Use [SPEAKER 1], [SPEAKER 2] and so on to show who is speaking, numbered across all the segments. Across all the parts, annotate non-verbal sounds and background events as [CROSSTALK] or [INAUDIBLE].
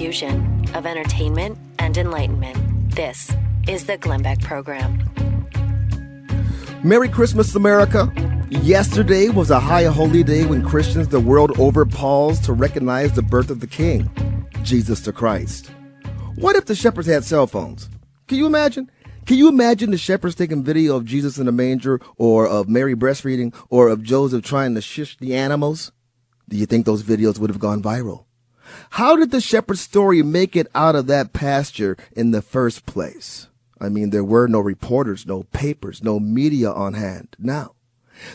[SPEAKER 1] fusion of entertainment and enlightenment. This is the Glenn Beck Program.
[SPEAKER 2] Merry Christmas, America. Yesterday was a high holy day when Christians the world over paused to recognize the birth of the King, Jesus the Christ. What if the shepherds had cell phones? Can you imagine? Can you imagine the shepherds taking video of Jesus in the manger or of Mary breastfeeding or of Joseph trying to shush the animals? Do you think those videos would have gone viral? How did the shepherd story make it out of that pasture in the first place? I mean, there were no reporters, no papers, no media on hand. Now,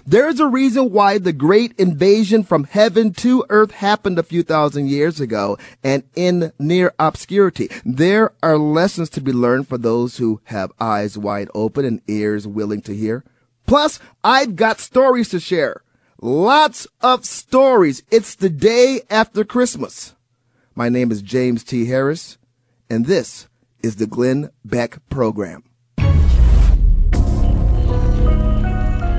[SPEAKER 2] there's a reason why the great invasion from heaven to earth happened a few thousand years ago and in near obscurity. There are lessons to be learned for those who have eyes wide open and ears willing to hear. Plus, I've got stories to share. Lots of stories. It's the day after Christmas. My name is James T. Harris, and this is the Glenn Beck Program.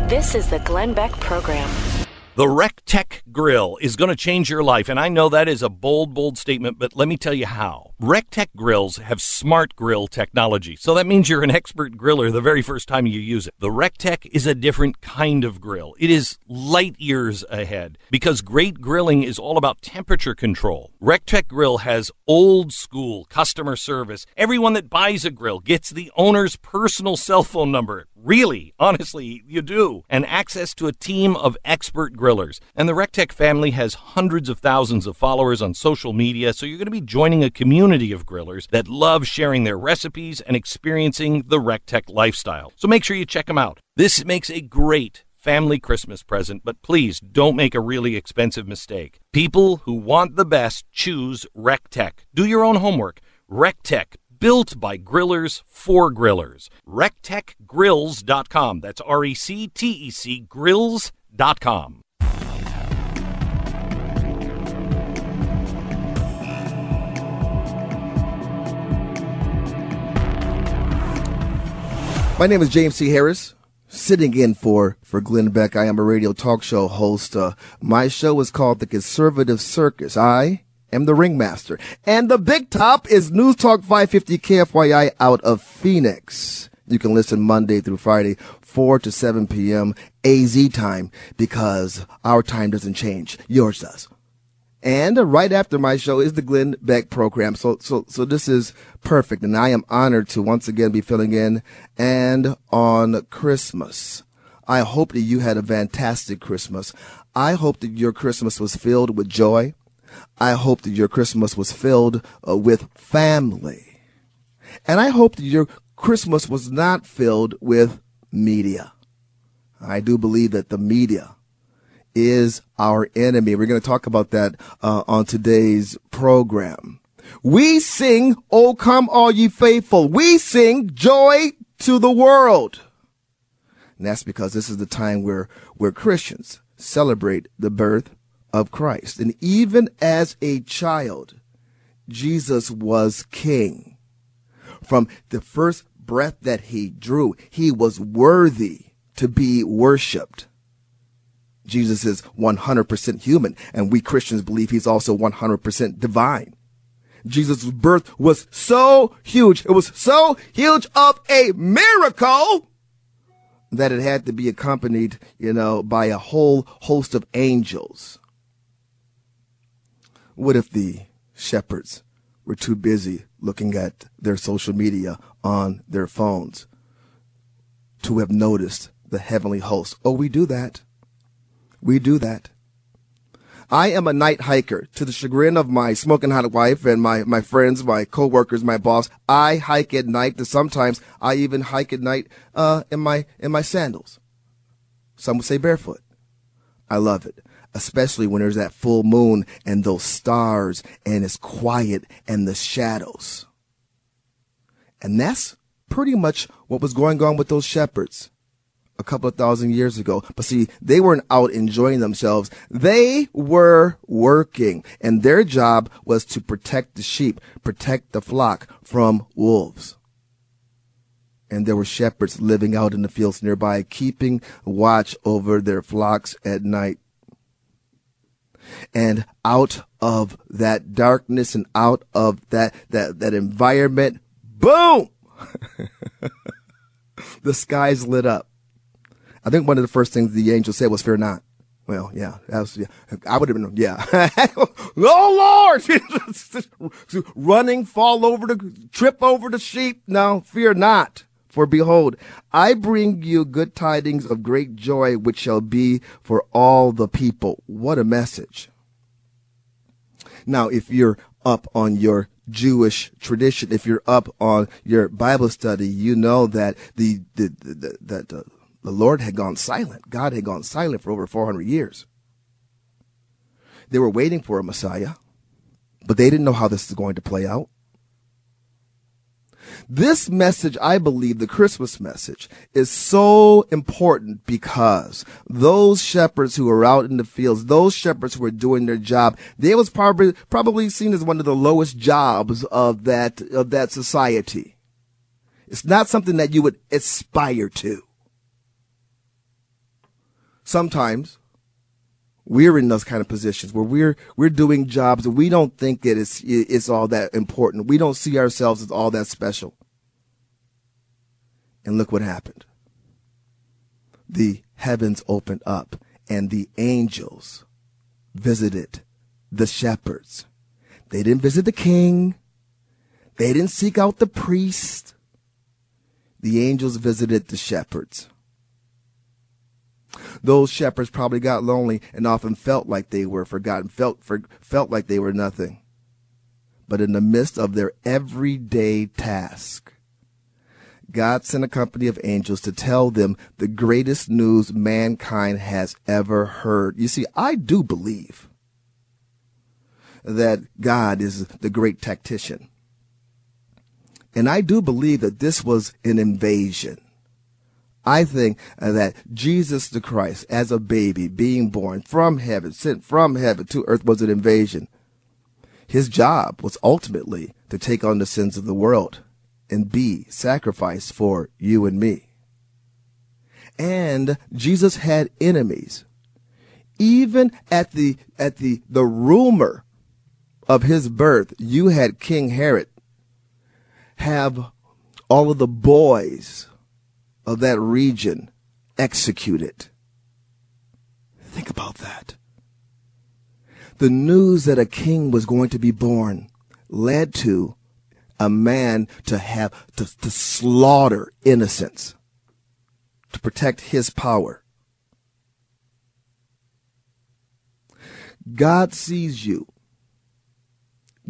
[SPEAKER 1] This is the Glenn Beck Program.
[SPEAKER 3] The RecTec Grill is going to change your life, and I know that is a bold, bold statement, but let me tell you how. RecTec grills have smart grill technology, so that means you're an expert griller the very first time you use it. The RecTec is a different kind of grill. It is light years ahead because great grilling is all about temperature control. RecTec Grill has old school customer service. Everyone that buys a grill gets the owner's personal cell phone number. Really, honestly, you do. And access to a team of expert grillers. And the RecTec family has hundreds of thousands of followers on social media, so you're going to be joining a community of grillers that love sharing their recipes and experiencing the RecTec lifestyle. So make sure you check them out. This makes a great family Christmas present, but please don't make a really expensive mistake. People who want the best choose RecTec. Do your own homework. RecTec, built by grillers for grillers. RecTecGrills.com. That's R E C T E C Grills.com.
[SPEAKER 2] My name is James T. Harris, sitting in for, for Glenn Beck. I am a radio talk show host. Uh, my show is called The Conservative Circus. I am the ringmaster. And the big top is News Talk 550 KFYI out of Phoenix. You can listen Monday through Friday, 4 to 7 p.m. AZ time because our time doesn't change. Yours does. And right after my show is the Glenn Beck program. So, so, so this is perfect. And I am honored to once again be filling in and on Christmas. I hope that you had a fantastic Christmas. I hope that your Christmas was filled with joy. I hope that your Christmas was filled uh, with family. And I hope that your Christmas was not filled with media. I do believe that the media is our enemy. We're going to talk about that uh, on today's program. We sing, Oh come all ye faithful. We sing joy to the world. And that's because this is the time where, where Christians celebrate the birth of Christ. And even as a child, Jesus was king. From the first breath that he drew, he was worthy to be worshiped. Jesus is 100% human, and we Christians believe he's also 100% divine. Jesus' birth was so huge, it was so huge of a miracle that it had to be accompanied, you know, by a whole host of angels. What if the shepherds were too busy looking at their social media on their phones to have noticed the heavenly host? Oh, we do that. We do that. I am a night hiker to the chagrin of my smoking hot wife and my, my friends, my coworkers, my boss. I hike at night. Sometimes I even hike at night, uh, in my, in my sandals. Some would say barefoot. I love it, especially when there's that full moon and those stars and it's quiet and the shadows. And that's pretty much what was going on with those shepherds a couple of thousand years ago. But see, they weren't out enjoying themselves. They were working and their job was to protect the sheep, protect the flock from wolves. And there were shepherds living out in the fields nearby, keeping watch over their flocks at night. And out of that darkness and out of that, that, that environment, boom! [LAUGHS] the skies lit up. I think one of the first things the angel said was, fear not. Well, yeah, that was, yeah. I would have been, yeah. [LAUGHS] oh Lord! [LAUGHS] Running, fall over the, trip over the sheep. No, fear not. For behold, I bring you good tidings of great joy, which shall be for all the people. What a message. Now, if you're up on your Jewish tradition, if you're up on your Bible study, you know that the, the, the, the the, Lord had gone silent. God had gone silent for over 400 years. They were waiting for a Messiah, but they didn't know how this is going to play out. This message, I believe, the Christmas message, is so important because those shepherds who were out in the fields, those shepherds who were doing their job, they was probably probably seen as one of the lowest jobs of that of that society. It's not something that you would aspire to sometimes we're in those kind of positions where we're we're doing jobs that we don't think that it is it's all that important. We don't see ourselves as all that special. And look what happened. The heavens opened up and the angels visited the shepherds. They didn't visit the king. They didn't seek out the priest. The angels visited the shepherds. Those shepherds probably got lonely and often felt like they were forgotten, felt, for, felt like they were nothing. But in the midst of their everyday task, God sent a company of angels to tell them the greatest news mankind has ever heard. You see, I do believe that God is the great tactician. And I do believe that this was an invasion. I think uh, that Jesus the Christ, as a baby, being born from heaven, sent from heaven to earth, was an invasion. His job was ultimately to take on the sins of the world and be sacrificed for you and me. And Jesus had enemies. Even at the, at the, the rumor of his birth, you had King Herod have all of the boys of that region executed. Think about that. The news that a king was going to be born led to a man to have to, to slaughter innocents to protect his power. God sees you.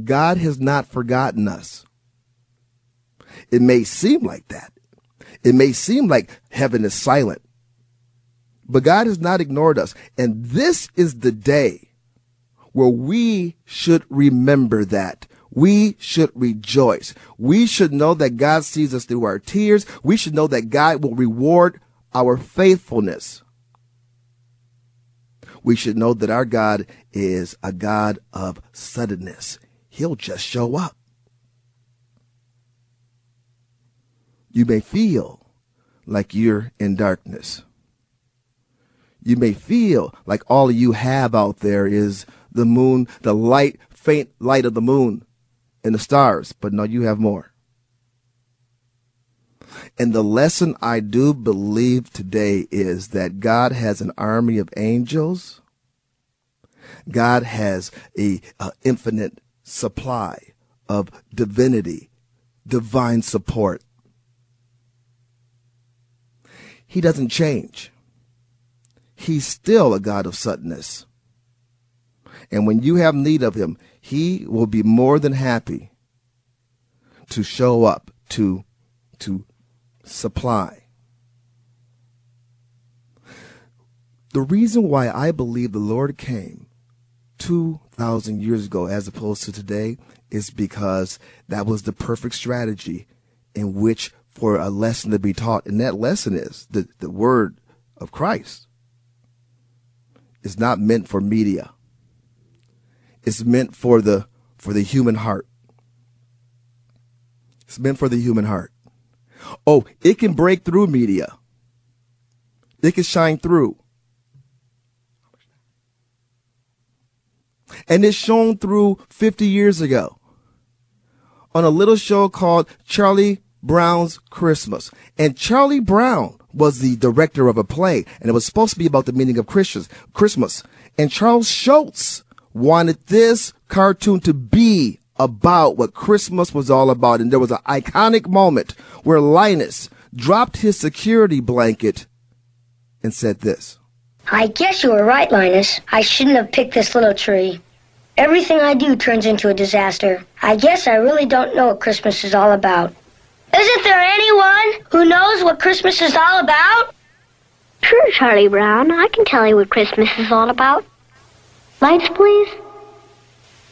[SPEAKER 2] God has not forgotten us. It may seem like that. It may seem like heaven is silent, but God has not ignored us. And this is the day where we should remember that. We should rejoice. We should know that God sees us through our tears. We should know that God will reward our faithfulness. We should know that our God is a God of suddenness. He'll just show up. You may feel like you're in darkness. You may feel like all you have out there is the moon, the light, faint light of the moon and the stars, but no, you have more. And the lesson I do believe today is that God has an army of angels. God has a, a infinite supply of divinity, divine support. He doesn't change. He's still a God of suddenness. And when you have need of him, he will be more than happy to show up, to, to supply. The reason why I believe the Lord came 2,000 years ago as opposed to today is because that was the perfect strategy in which for a lesson to be taught. And that lesson is the, the word of Christ is not meant for media. It's meant for the for the human heart. It's meant for the human heart. Oh, it can break through media. It can shine through. And it's shown through 50 years ago on a little show called Charlie Brown's Christmas. And Charlie Brown was the director of a play, and it was supposed to be about the meaning of Christians, Christmas. And Charles Schulz wanted this cartoon to be about what Christmas was all about. And there was an iconic moment where Linus dropped his security blanket and said this.
[SPEAKER 4] I guess you were right, Linus. I shouldn't have picked this little tree. Everything I do turns into a disaster. I guess I really don't know what Christmas is all about. Isn't there anyone who knows what Christmas is all about?
[SPEAKER 5] Sure, Charlie Brown. I can tell you what Christmas is all about. Lights, please.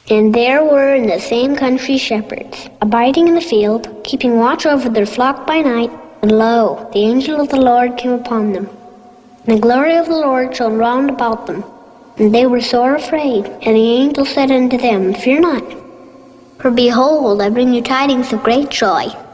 [SPEAKER 5] And there were in the same country shepherds, abiding in the field, keeping watch over their flock by night. And lo, the angel of the Lord came upon them. And the glory of the Lord shone round about them. And they were sore afraid. And the angel said unto them, Fear not. For behold, I bring you tidings of great joy,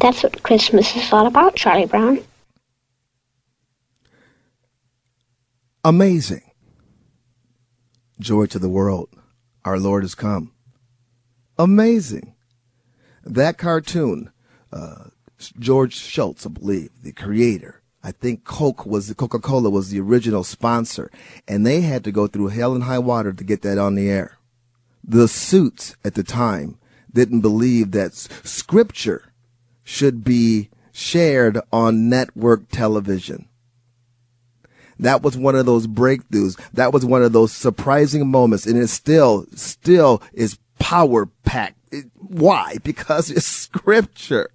[SPEAKER 5] That's what Christmas is all about, Charlie Brown.
[SPEAKER 2] Amazing. Joy to the world. Our Lord has come amazing. That cartoon, uh, George Schultz, I believe, the creator. I think Coke was the Coca-Cola was the original sponsor, and they had to go through hell and high water to get that on the air. The suits at the time didn't believe that scripture should be shared on network television. That was one of those breakthroughs. That was one of those surprising moments, and it still, still is power packed. Why? [LAUGHS] Because it's scripture.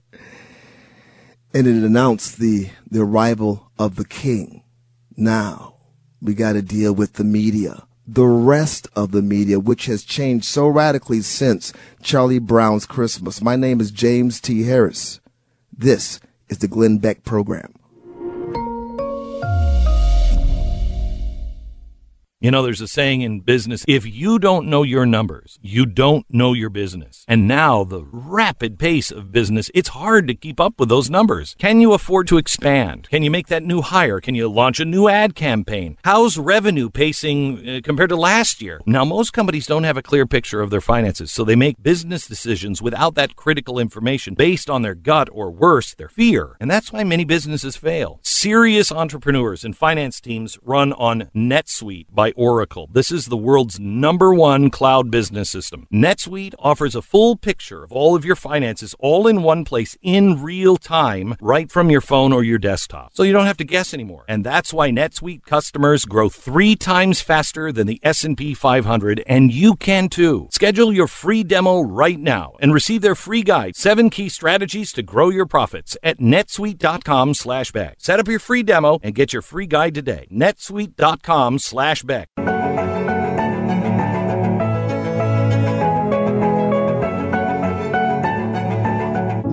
[SPEAKER 2] And it announced the, the arrival of the king. Now we got to deal with the media, the rest of the media, which has changed so radically since Charlie Brown's Christmas. My name is James T. Harris. This is the Glenn Beck program.
[SPEAKER 3] You know, there's a saying in business if you don't know your numbers, you don't know your business. And now, the rapid pace of business, it's hard to keep up with those numbers. Can you afford to expand? Can you make that new hire? Can you launch a new ad campaign? How's revenue pacing uh, compared to last year? Now, most companies don't have a clear picture of their finances, so they make business decisions without that critical information based on their gut or worse, their fear. And that's why many businesses fail. Serious entrepreneurs and finance teams run on NetSuite by Oracle. This is the world's number one cloud business system. NetSuite offers a full picture of all of your finances all in one place in real time, right from your phone or your desktop. So you don't have to guess anymore. And that's why NetSuite customers grow three times faster than the S&P 500, and you can too. Schedule your free demo right now and receive their free guide, seven key strategies to grow your profits at netsuite.com slash Beck. Set up your free demo and get your free guide today. netsuite.com slash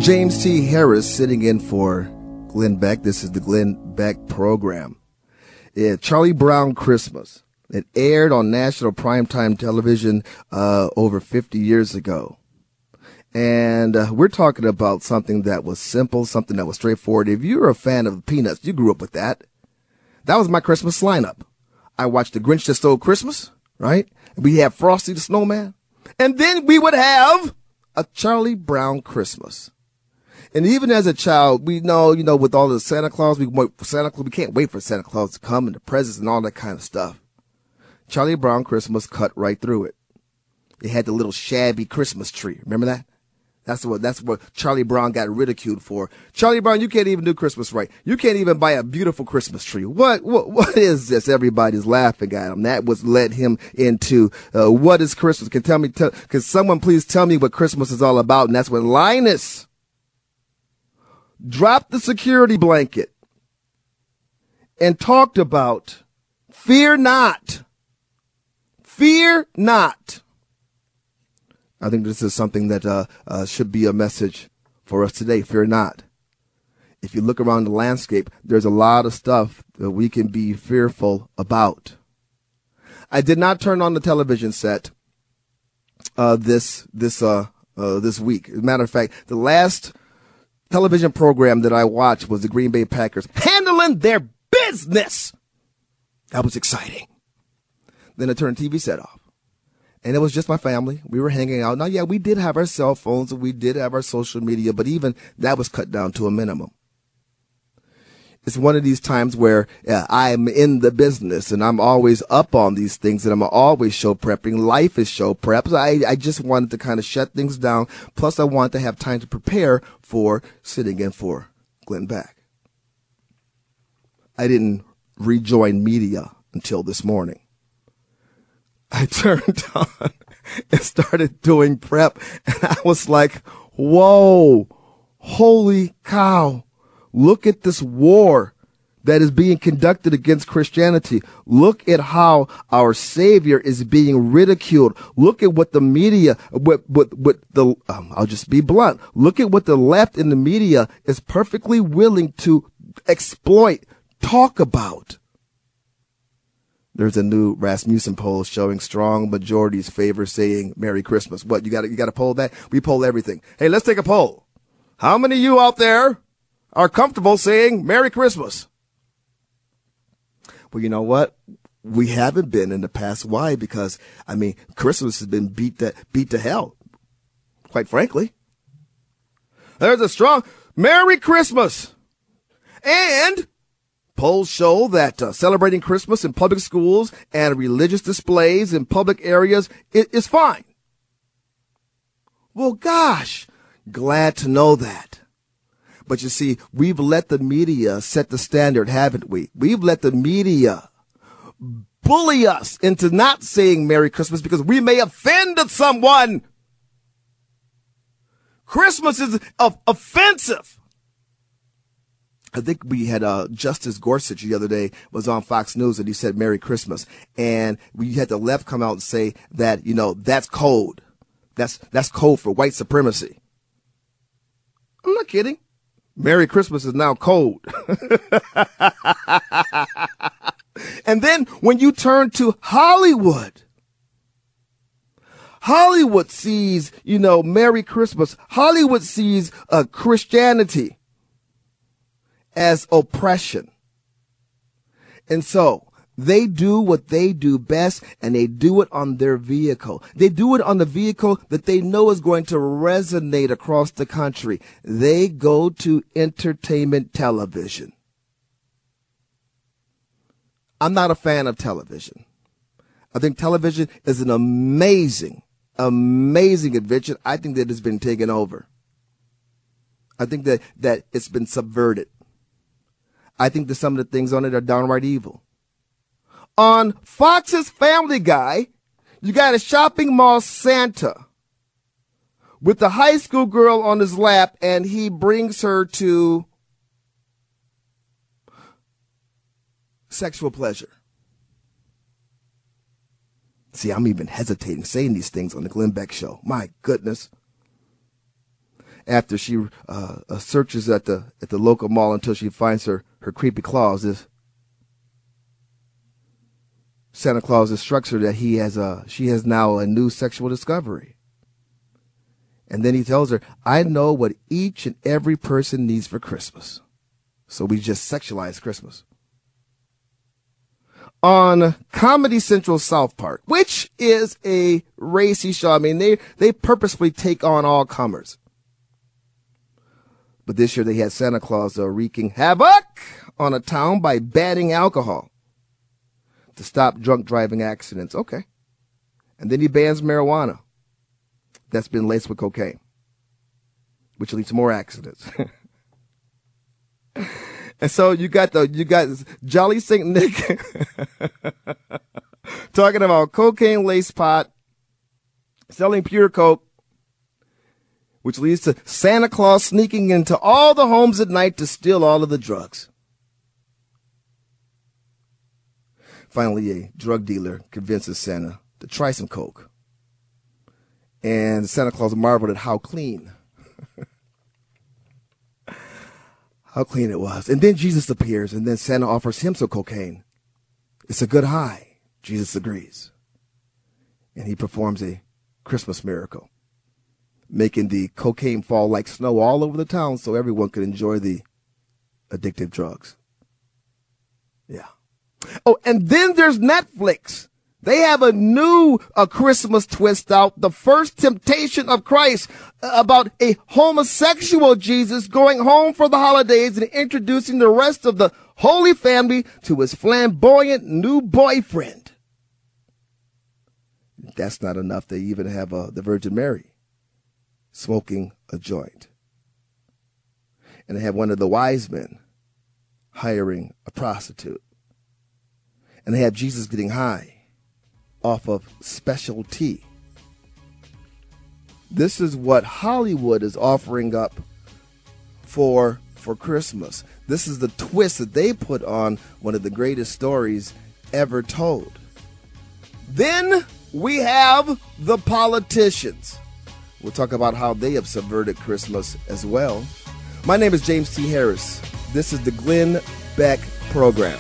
[SPEAKER 2] James T. Harris sitting in for Glenn Beck. This is the Glenn Beck program. Yeah, Charlie Brown Christmas. It aired on national primetime television uh, over 50 years ago. And uh, we're talking about something that was simple, something that was straightforward. If you're a fan of Peanuts, you grew up with that. That was my Christmas lineup. I watched The Grinch That Stole Christmas, right? We had Frosty the Snowman. And then we would have a Charlie Brown Christmas. And even as a child, we know, you know, with all the Santa Claus, we wait for Santa Claus. We can't wait for Santa Claus to come and the presents and all that kind of stuff. Charlie Brown Christmas cut right through it. It had the little shabby Christmas tree. Remember that? That's what that's what Charlie Brown got ridiculed for. Charlie Brown, you can't even do Christmas right. You can't even buy a beautiful Christmas tree. What what what is this? Everybody's laughing at him. That was led him into uh, what is Christmas? Can tell me? Tell, can someone please tell me what Christmas is all about? And that's when Linus dropped the security blanket and talked about fear not, fear not. I think this is something that uh, uh, should be a message for us today. Fear not. If you look around the landscape, there's a lot of stuff that we can be fearful about. I did not turn on the television set uh, this this uh, uh, this week. As a matter of fact, the last television program that I watched was the Green Bay Packers handling their business. That was exciting. Then I turned the TV set off. And it was just my family. We were hanging out. Now, yeah, we did have our cell phones and we did have our social media, but even that was cut down to a minimum it's one of these times where I'm in the business and I'm always up on these things and I'm always show prepping. Life is show prep. So I, I just wanted to kind of shut things down. Plus I wanted to have time to prepare for sitting in for Glenn Beck. I didn't rejoin media until this morning. I [LAUGHS] turned on and started doing prep and I was like, whoa, holy cow Look at this war that is being conducted against Christianity. Look at how our Savior is being ridiculed. Look at what the media, what, what, what the, um, I'll just be blunt. Look at what the left in the media is perfectly willing to exploit, talk about. There's a new Rasmussen poll showing strong majorities favor saying Merry Christmas. What, you gotta, you gotta poll that? We poll everything. Hey, let's take a poll. How many of you out there are comfortable saying Merry Christmas. Well, you know what? We haven't been in the past. Why? Because I mean, Christmas has been beat to beat to hell. Quite frankly, there's a strong Merry Christmas, and polls show that uh, celebrating Christmas in public schools and religious displays in public areas is fine. Well, gosh, glad to know that. But you see, we've let the media set the standard, haven't we? We've let the media bully us into not saying Merry Christmas because we may offend someone. Christmas is offensive. I think we had uh, Justice Gorsuch the other day was on Fox News and he said Merry Christmas, and we had the left come out and say that you know that's code, that's that's code for white supremacy. I'm not kidding. Merry Christmas is now cold. [LAUGHS] and then when you turn to Hollywood, Hollywood sees, you know, Merry Christmas. Hollywood sees uh, Christianity as oppression. And so they do what they do best and they do it on their vehicle. They do it on the vehicle that they know is going to resonate across the country. They go to entertainment television. I'm not a fan of television. I think television is an amazing, amazing invention. I think that it's been taken over. I think that, that it's been subverted. I think that some of the things on it are downright evil. On Fox's Family Guy, you got a shopping mall Santa with the high school girl on his lap, and he brings her to sexual pleasure. See, I'm even hesitating saying these things on the Glenn Beck show. My goodness. After she uh, uh searches at the at the local mall until she finds her her creepy claws, this Santa Claus instructs her that he has a she has now a new sexual discovery. And then he tells her, I know what each and every person needs for Christmas. So we just sexualize Christmas. On Comedy Central South Park, which is a racy show. I mean, they, they purposefully take on all comers. But this year they had Santa Claus uh, wreaking havoc on a town by banning alcohol to stop drunk driving accidents. Okay. And then he bans marijuana that's been laced with cocaine, which leads to more accidents. [LAUGHS] and so you got the, you got Jolly St. Nick [LAUGHS] talking about cocaine laced pot, selling pure coke, which leads to Santa Claus sneaking into all the homes at night to steal all of the drugs. Finally, a drug dealer convinces Santa to try some coke. And Santa Claus marveled at how clean, [LAUGHS] how clean it was. And then Jesus appears, and then Santa offers him some cocaine. It's a good high. Jesus agrees. And he performs a Christmas miracle, making the cocaine fall like snow all over the town so everyone could enjoy the addictive drugs. Yeah. Oh, and then there's Netflix. They have a new a Christmas twist out, the first temptation of Christ uh, about a homosexual Jesus going home for the holidays and introducing the rest of the Holy Family to his flamboyant new boyfriend. That's not enough. They even have uh, the Virgin Mary smoking a joint. And they have one of the wise men hiring a prostitute. And they have Jesus getting high off of special tea. This is what Hollywood is offering up for for Christmas. This is the twist that they put on one of the greatest stories ever told. Then we have the politicians. We'll talk about how they have subverted Christmas as well. My name is James T. Harris. This is the Glenn Beck Program.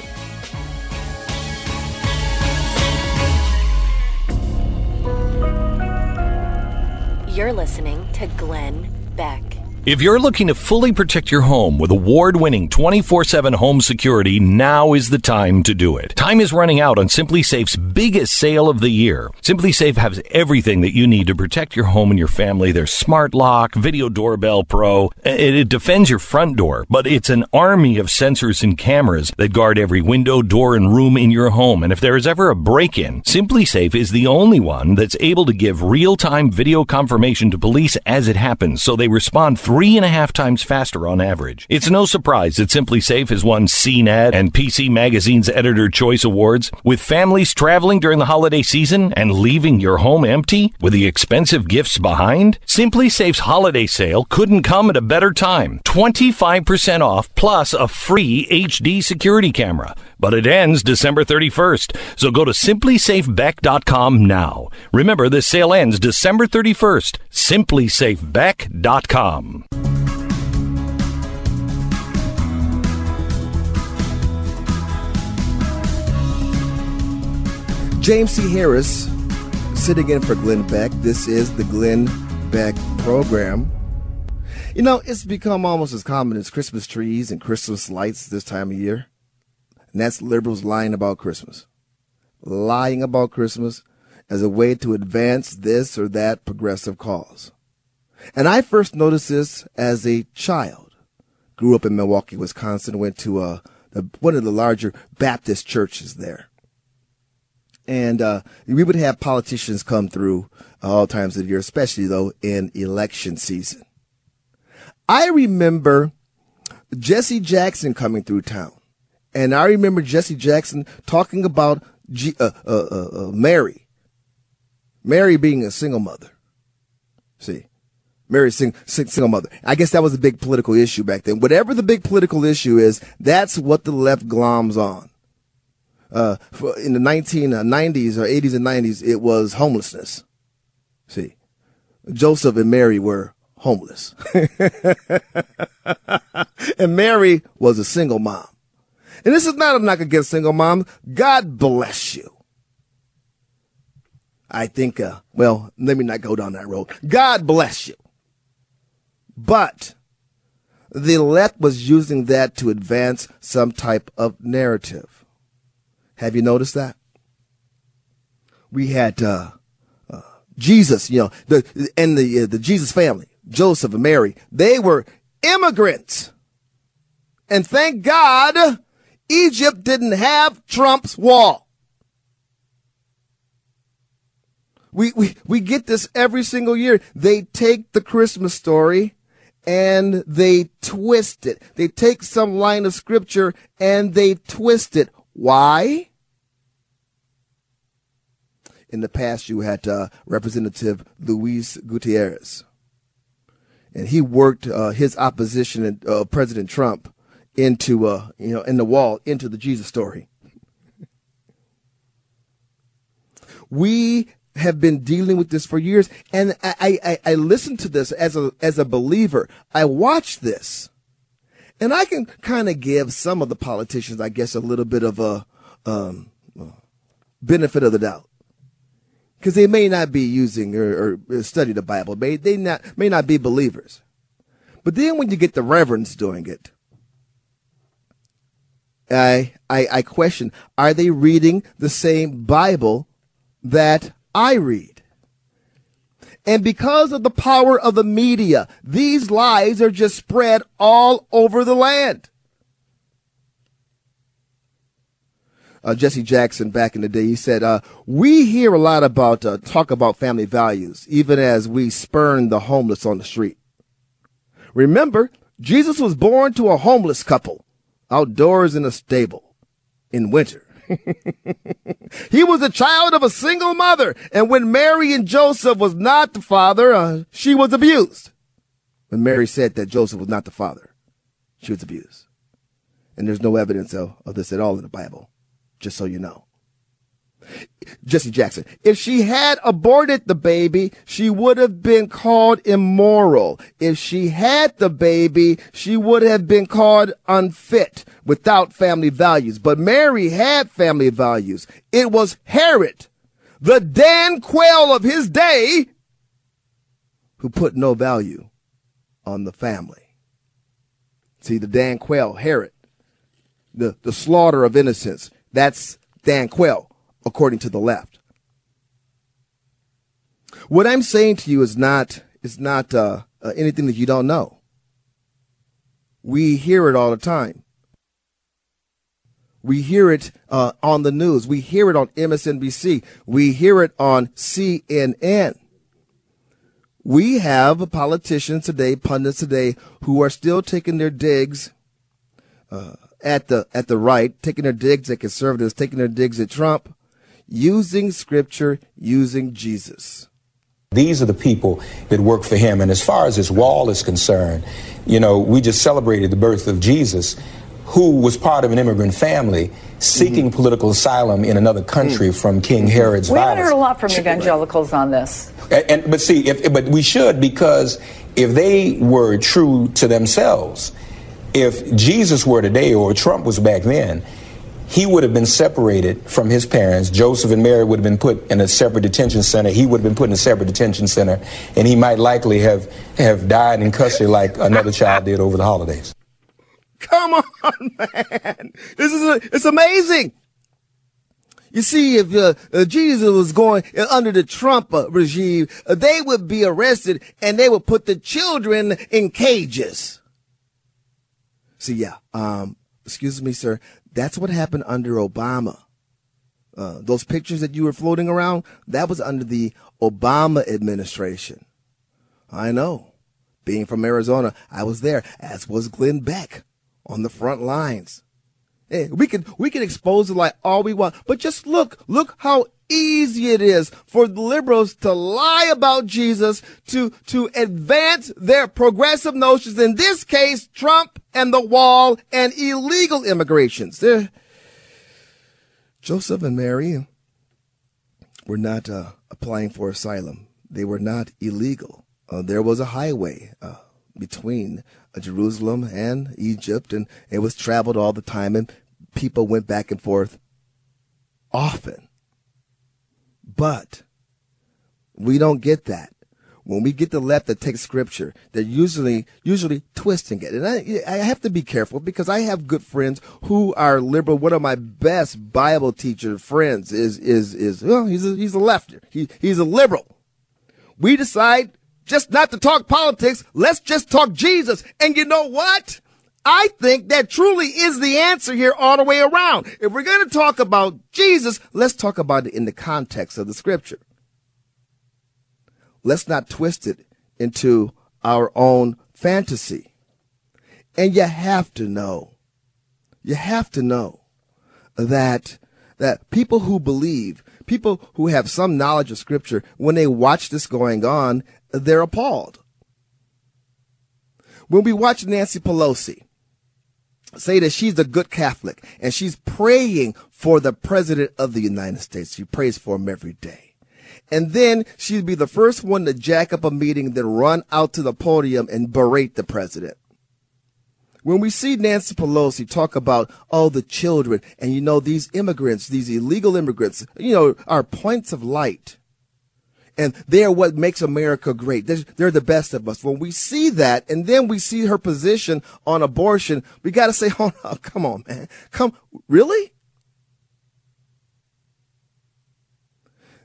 [SPEAKER 1] You're listening to Glenn Beck.
[SPEAKER 3] If you're looking to fully protect your home with award winning 24 7 home security, now is the time to do it. Time is running out on SimpliSafe's biggest sale of the year. SimpliSafe has everything that you need to protect your home and your family. Their smart lock, video doorbell pro. It, it defends your front door, but it's an army of sensors and cameras that guard every window, door, and room in your home. And if there is ever a break in, SimpliSafe is the only one that's able to give real time video confirmation to police as it happens so they respond three and a half times faster on average. It's no surprise that SimpliSafe has won CNET and PC Magazine's Editor Choice Awards. With families traveling during the holiday season and leaving your home empty with the expensive gifts behind, SimpliSafe's holiday sale couldn't come at a better time. 25% off plus a free HD security camera. But it ends December 31st. So go to simplisafebeck.com now. Remember, this sale ends December 31st. Simplisafebeck.com.
[SPEAKER 2] James T. Harris sitting in for Glenn Beck. This is the Glenn Beck program. You know, it's become almost as common as Christmas trees and Christmas lights this time of year. And that's liberals lying about Christmas. Lying about Christmas as a way to advance this or that progressive cause. And I first noticed this as a child. Grew up in Milwaukee, Wisconsin, went to uh, the, one of the larger Baptist churches there and uh, we would have politicians come through all times of the year, especially though in election season. I remember Jesse Jackson coming through town, and I remember Jesse Jackson talking about G- uh, uh, uh, uh Mary, Mary being a single mother. See, Mary sing, sing, single mother. I guess that was a big political issue back then. Whatever the big political issue is, that's what the left gloms on uh, in the 1990s or 80s and 90s, it was homelessness. See, Joseph and Mary were homeless. [LAUGHS] and Mary was a single mom. And this is not a knock against single moms. God bless you. I think, uh, well, let me not go down that road. God bless you. But the left was using that to advance some type of narrative. Have you noticed that? We had uh, uh, Jesus, you know, the and the uh, the Jesus family, Joseph and Mary. They were immigrants, and thank God, Egypt didn't have Trump's wall. We, we, we get this every single year. They take the Christmas story and they twist it. They take some line of scripture and they twist it. Why? in the past you had uh, Representative Luis Gutierrez, and he worked uh, his opposition and uh, President Trump into uh, you know in the wall into the Jesus story. we have been dealing with this for years, and I, I, I listen to this as a as a believer. I watch this, and I can kind of give some of the politicians, I guess, a little bit of a um, benefit of the doubt because they may not be using or, or study the Bible. May they not may not be believers. But then when you get the reverends doing it, I, I, I question, are they reading the same Bible that I read? And because of the power of the media, these lies are just spread all over the land. Uh, Jesse Jackson back in the day, he said, uh, we hear a lot about, uh, talk about family values, even as we spurn the homeless on the street. Remember, Jesus was born to a homeless couple outdoors in a stable in winter. He was a child of a single mother, and when Mary and Joseph was not the father, uh, she was abused. When Mary said that Joseph was not the father, she was abused. And there's no evidence of, of this at all in the Bible, just so you know. Jesse Jackson. If she had aborted the baby, she would have been called immoral. If she had the baby, she would have been called unfit without family values. But Mary had family values. It was Herod, the Dan Quayle of his day, who put no value on the family. See, the Dan Quayle, Herod, the, the slaughter of innocents, that's Dan Quayle according to the left. What I'm saying to you is not is not uh, uh, anything that you don't know. We hear it all the time. We hear it uh, on the news. We hear it on MSNBC. We hear it on CNN. We have politicians today, pundits today, who are still taking their digs uh, at the at the right, taking their digs at conservatives, taking their digs at Trump, using scripture, using Jesus.
[SPEAKER 6] These are the people that work for him. And as far as his wall is concerned, you know, we just celebrated the birth of Jesus, who was part of an immigrant family seeking mm-hmm. political asylum in another country mm-hmm. from King Herod's
[SPEAKER 7] we
[SPEAKER 6] violence.
[SPEAKER 7] We haven't heard a lot from evangelicals on this.
[SPEAKER 6] And, and, but see, if, but we should because if they were true to themselves, if Jesus were today or Trump was back then, he would have been separated from his parents. Joseph and Mary would have been put in a separate detention center. He would have been put in a separate detention center, and he might likely have, have died in custody like another child did over the holidays.
[SPEAKER 2] Come on, [LAUGHS] man. This is a, it's amazing. You see, if uh, uh, Jesus was going uh, under the Trump uh, regime, uh, they would be arrested and they would put the children in cages. See, yeah, um, excuse me, sir. That's what happened under Obama. Uh, those pictures that you were floating around, that was under the Obama administration. I know. Being from Arizona, I was there, as was Glenn Beck on the front lines. Hey, we can we can expose it like all we want, but just look, look how easy it is for liberals to lie about Jesus, to to advance their progressive notions. In this case, Trump and the wall and illegal immigrations. They're, Joseph and Mary were not uh, applying for asylum. They were not illegal. Uh, there was a highway uh, between uh, Jerusalem and Egypt, and it was traveled all the time, and people went back and forth often. But we don't get that when we get the left that takes scripture, they're usually usually twisting it. And I, I have to be careful because I have good friends who are liberal. One of my best Bible teacher friends is is is well, he's a, he's a lefter. He he's a liberal. We decide just not to talk politics. Let's just talk Jesus. And you know what? I think that truly is the answer here all the way around. If we're going to talk about Jesus, let's talk about it in the context of the scripture. Let's not twist it into our own fantasy. And you have to know, you have to know that, that people who believe, people who have some knowledge of scripture, when they watch this going on, they're appalled. When we watch Nancy Pelosi, say that she's a good Catholic and she's praying for the president of the United States. She prays for him every day And then she'd be the first one to jack up a meeting, then run out to the podium and berate the president. When we see Nancy Pelosi talk about, oh, the children, and you know, these immigrants, these illegal immigrants, you know, are points of light. And they are what makes America great. They're, they're the best of us. When we see that, and then we see her position on abortion, we got to say, [LAUGHS] oh, no, come on, man. Come, really?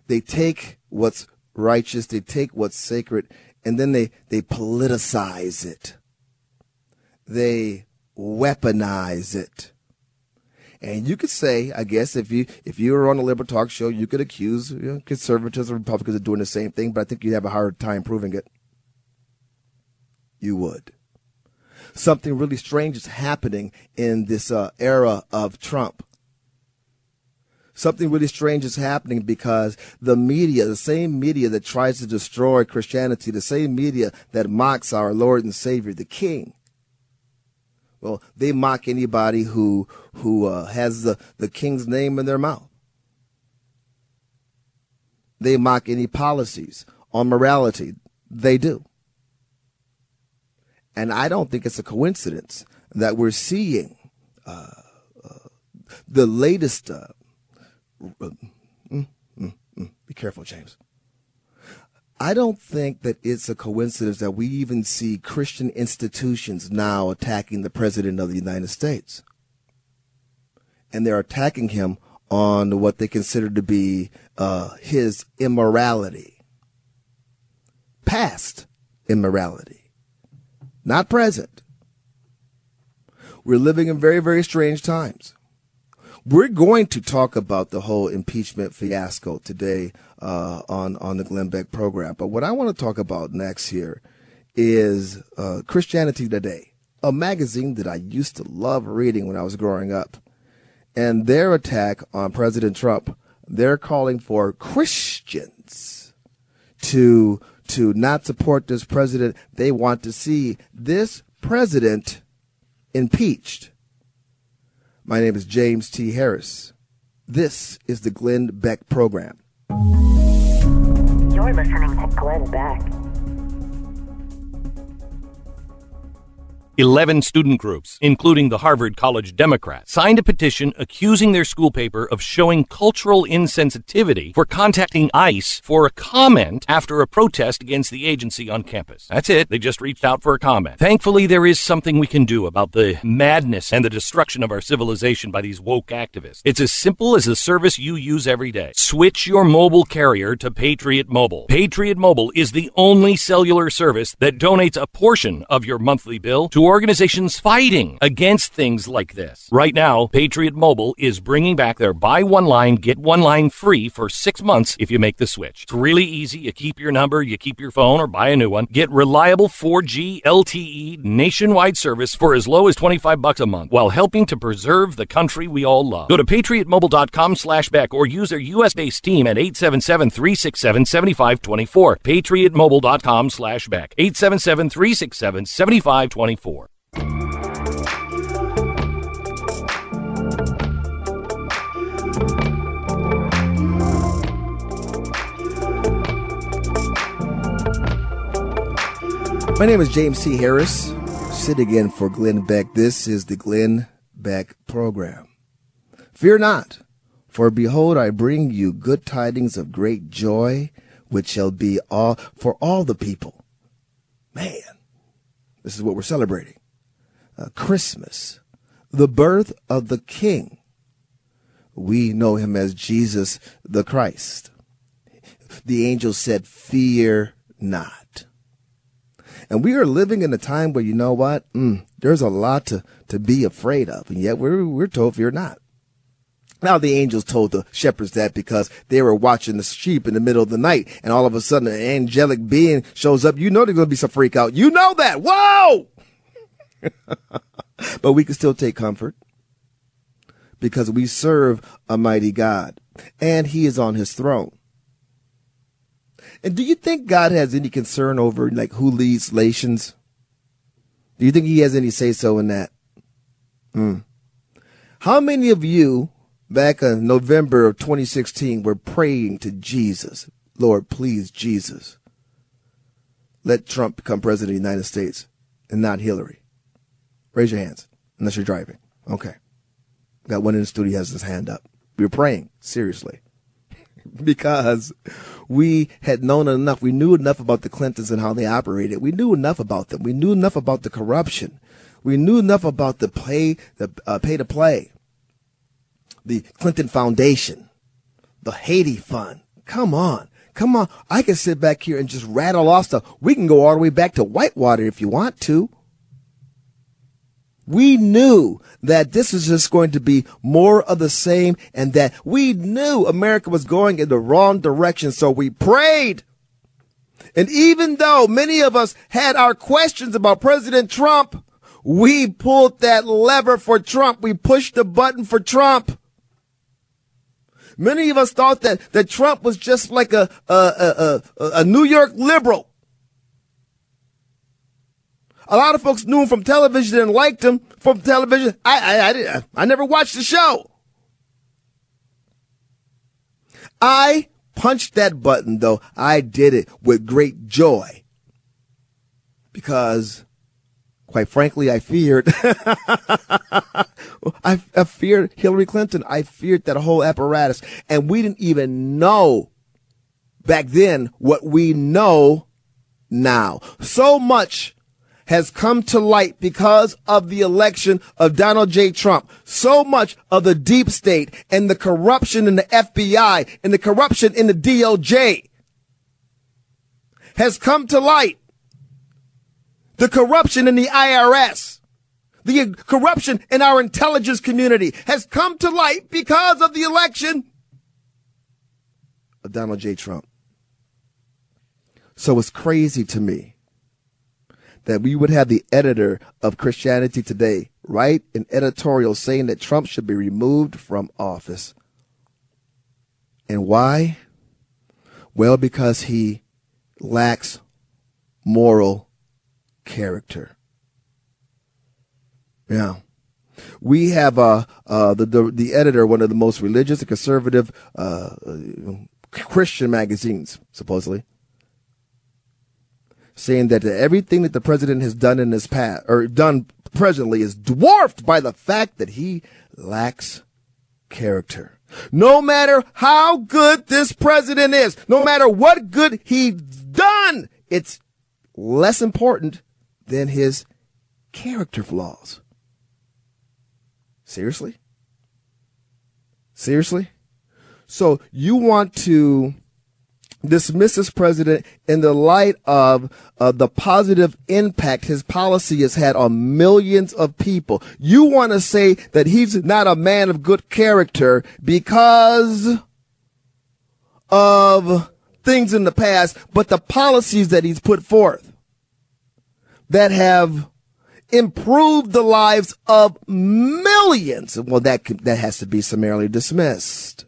[SPEAKER 2] They take what's righteous, they take what's sacred, and then they, they politicize it they weaponize it. And you could say, I guess, if you if you were on a liberal talk show, you could accuse you know, conservatives or Republicans of doing the same thing, but I think you'd have a hard time proving it. You would. Something really strange is happening in this uh, era of Trump. Something really strange is happening because the media, the same media that tries to destroy Christianity, the same media that mocks our Lord and Savior, the King, well, they mock anybody who who uh, has the, the king's name in their mouth. They mock any policies on morality. They do. And I don't think it's a coincidence that we're seeing uh, uh, the latest. Uh, mm, mm, mm, be careful, James. I don't think that it's a coincidence that we even see Christian institutions now attacking the President of the United States. And they're attacking him on what they consider to be uh, his immorality. Past immorality, not present. We're living in very, very strange times. We're going to talk about the whole impeachment fiasco today uh, on on the Glenn Beck program. But what I want to talk about next here is uh, Christianity Today, a magazine that I used to love reading when I was growing up, and their attack on President Trump. They're calling for Christians to to not support this president. They want to see this president impeached. My name is James T. Harris. This is the Glenn Beck Program.
[SPEAKER 1] You're listening to Glenn Beck.
[SPEAKER 3] 11 student groups, including the Harvard College Democrats, signed a petition accusing their school paper of showing cultural insensitivity for contacting ICE for a comment after a protest against the agency on campus. That's it. They just reached out for a comment. Thankfully, there is something we can do about the madness and the destruction of our civilization by these woke activists. It's as simple as the service you use every day. Switch your mobile carrier to Patriot Mobile. Patriot Mobile is the only cellular service that donates a portion of your monthly bill to organizations fighting against things like this. Right now, Patriot Mobile is bringing back their buy one line, get one line free for six months if you make the switch. It's really easy. You keep your number, you keep your phone, or buy a new one. Get reliable 4G LTE nationwide service for as low as 25 bucks a month while helping to preserve the country we all love. Go to patriotmobile.com slash Beck or use their U.S. based team at 877 367 7524. Patriotmobile.com slash Beck. 877 367 7524.
[SPEAKER 2] My name is James T. Harris, sitting in for Glenn Beck. This is the Glenn Beck program. Fear not, for behold, I bring you good tidings of great joy, which shall be all for all the people. Man, this is what we're celebrating. Uh, Christmas, the birth of the King. We know him as Jesus the Christ. The angel said, Fear not. And we are living in a time where you know what? Mm, there's a lot to, to be afraid of. And yet we're, we're told fear not. Now the angels told the shepherds that because they were watching the sheep in the middle of the night and all of a sudden an angelic being shows up. You know there's going to be some freak out. You know that. Whoa! [LAUGHS] but we can still take comfort because we serve a mighty God and he is on his throne. And do you think God has any concern over like who leads nations? Do you think he has any say so in that? Hmm. How many of you back in November of 2016 were praying to Jesus, Lord, please, Jesus, let Trump become president of the United States and not Hillary. Raise your hands, unless you're driving. Okay. Got one in the studio has his hand up. We were praying, seriously. [LAUGHS] because we had known enough. We knew enough about the Clintons and how they operated. We knew enough about them. We knew enough about the corruption. We knew enough about the pay, the uh, pay to play, the Clinton Foundation, the Haiti Fund. Come on. Come on. I can sit back here and just rattle off stuff. We can go all the way back to Whitewater if you want to. We knew that this was just going to be more of the same and that we knew America was going in the wrong direction. So we prayed. And even though many of us had our questions about President Trump, we pulled that lever for Trump. We pushed the button for Trump. Many of us thought that, that Trump was just like a, a, a, a, a New York liberal a lot of folks knew him from television and liked him from television. I, I, I, did, I never watched the show. I punched that button though. I did it with great joy because quite frankly, I feared, [LAUGHS] I, I feared Hillary Clinton. I feared that whole apparatus and we didn't even know back then what we know now. So much has come to light because of the election of Donald J. Trump. So much of the deep state and the corruption in the FBI and the corruption in the DOJ has come to light. The corruption in the IRS, the corruption in our intelligence community has come to light because of the election of Donald J. Trump. So it's crazy to me that we would have the editor of Christianity Today write an editorial saying that Trump should be removed from office. And why? Well, because he lacks moral character. Yeah. We have uh, uh, the, the, the editor, one of the most religious and conservative uh, Christian magazines, supposedly, saying that everything that the president has done in his past or done presently is dwarfed by the fact that he lacks character. No matter how good this president is, no matter what good he's done, it's less important than his character flaws. Seriously? Seriously? So you want to dismiss this president in the light of uh, the positive impact his policy has had on millions of people. You want to say that he's not a man of good character because of things in the past, but the policies that he's put forth that have improved the lives of millions. Well, that that has to be summarily dismissed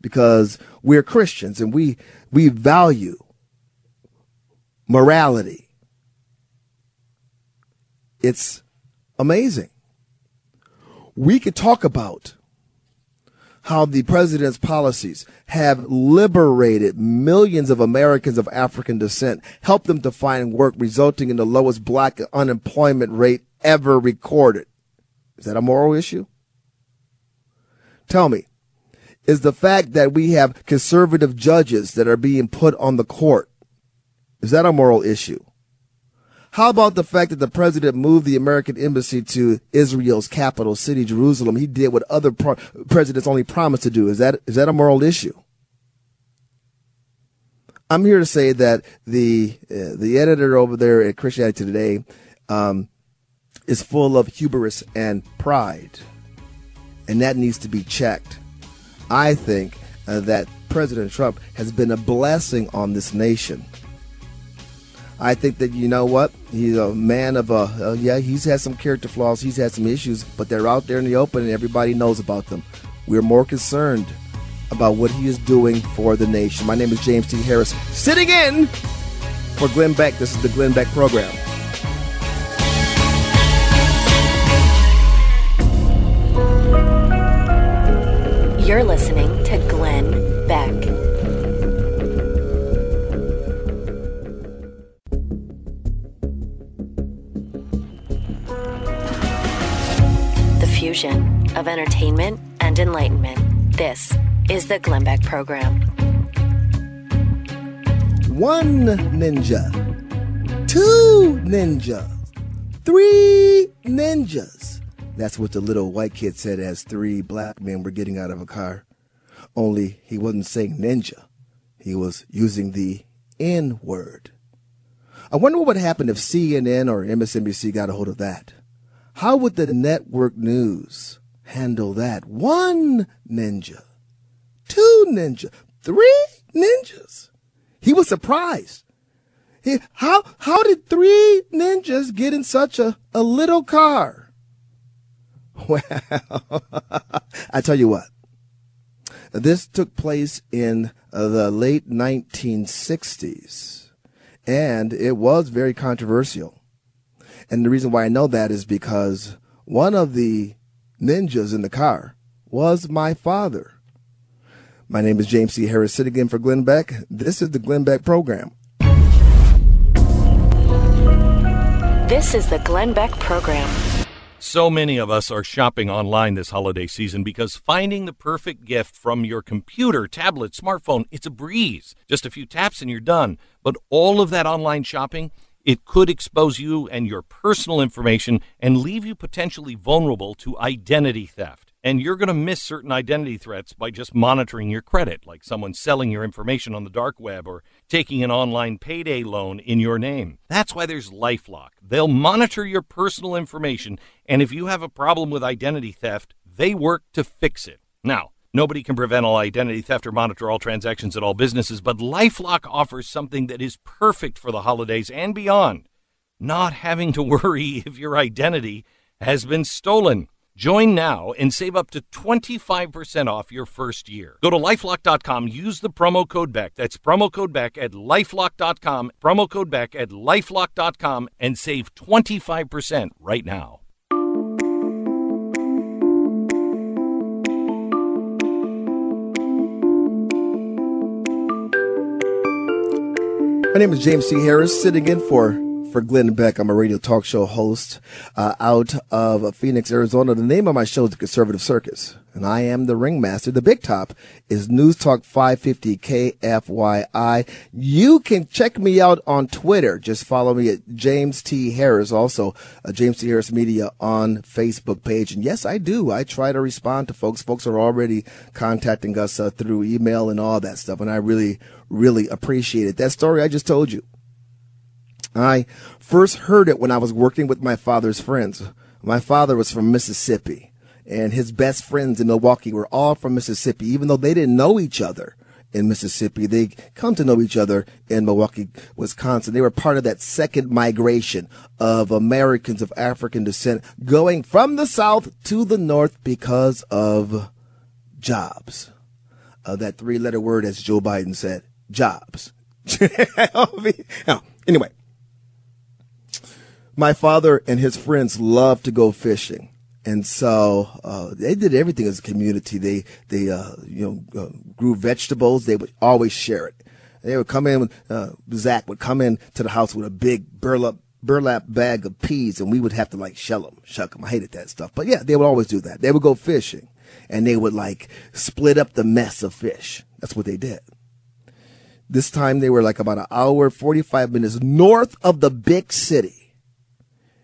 [SPEAKER 2] because we're Christians and we, we value morality. It's amazing. We could talk about how the president's policies have liberated millions of Americans of African descent, helped them to find work, resulting in the lowest black unemployment rate ever recorded. Is that a moral issue? Tell me, is the fact that we have conservative judges that are being put on the court. Is that a moral issue? How about the fact that the president moved the American embassy to Israel's capital city, Jerusalem? He did what other pro- presidents only promised to do. Is that is that a moral issue? I'm here to say that the uh, the editor over there at Christianity Today um, is full of hubris and pride, and that needs to be checked. I think uh, that President Trump has been a blessing on this nation. I think that you know what he's a man of a uh, yeah he's had some character flaws he's had some issues but they're out there in the open and everybody knows about them. We're more concerned about what he is doing for the nation. My name is James T. Harris, sitting in for Glenn Beck. This is the Glenn Beck program.
[SPEAKER 1] You're listening to Glenn Beck. The fusion of entertainment and enlightenment. This is the Glenn Beck Program.
[SPEAKER 2] One ninja, two ninjas, three ninjas that's what the little white kid said as three black men were getting out of a car. Only he wasn't saying ninja. He was using the N word. I wonder what would happen if CNN or MSNBC got a hold of that. How would the network news handle that? One ninja, two ninja, three ninjas. He was surprised. He, how, how did three ninjas get in such a, a little car? [LAUGHS] Well, I tell you what, this took place in the late 1960s, and it was very controversial. And the reason why I know that is because one of the ninjas in the car was my father. My name is James T. Harris, sitting in for Glenn Beck. This is the Glenn Beck program.
[SPEAKER 1] This is the Glenn Beck Program.
[SPEAKER 3] So many of us are shopping online this holiday season because finding the perfect gift from your computer, tablet, smartphone, it's a breeze. Just a few taps and you're done. But all of that online shopping, it could expose you and your personal information and leave you potentially vulnerable to identity theft. And you're going to miss certain identity threats by just monitoring your credit, like someone selling your information on the dark web or taking an online payday loan in your name. That's why there's Lifelock. They'll monitor your personal information, and if you have a problem with identity theft, they work to fix it. Now, Nobody can prevent all identity theft or monitor all transactions at all businesses, but Lifelock offers something that is perfect for the holidays and beyond. Not having to [LAUGHS] worry if your identity has been stolen. Join now and save up to 25% off your first year. Go to lifelock.com, use the promo code BECK. That's promo code BECK at lifelock.com, promo code BECK at lifelock.com, and save 25% right now.
[SPEAKER 2] My name is James T. Harris, sitting in for Glenn Beck. I'm a radio talk show host uh, out of Phoenix, Arizona. The name of my show is The Conservative Circus, and I am the ringmaster. The big top is News Talk 550 KFYI. You can check me out on Twitter. Just follow me at James T. Harris, also uh, James T. Harris Media on Facebook page. And yes, I do. I try to respond to folks. Folks are already contacting us uh, through email and all that stuff, and I really, really appreciate it. That story I just told you I first heard it when I was working with my father's friends. My father was from Mississippi, and his best friends in Milwaukee were all from Mississippi, even though they didn't know each other in Mississippi. They come to know each other in Milwaukee, Wisconsin. They were part of that second migration of Americans of African descent going from the South to the North because of jobs. Uh, that three letter word, as Joe Biden said, jobs. [LAUGHS] anyway, my father and his friends loved to go fishing. And so uh, they did everything as a community. They they uh, you know uh, grew vegetables. They would always share it. They would come in. Uh, Zach would come in to the house with a big burlap burlap bag of peas, and we would have to like shell them, shuck them. I hated that stuff, but yeah, they would always do that. They would go fishing, and they would like split up the mess of fish. That's what they did. This time they were like about an hour, forty five minutes north of the big city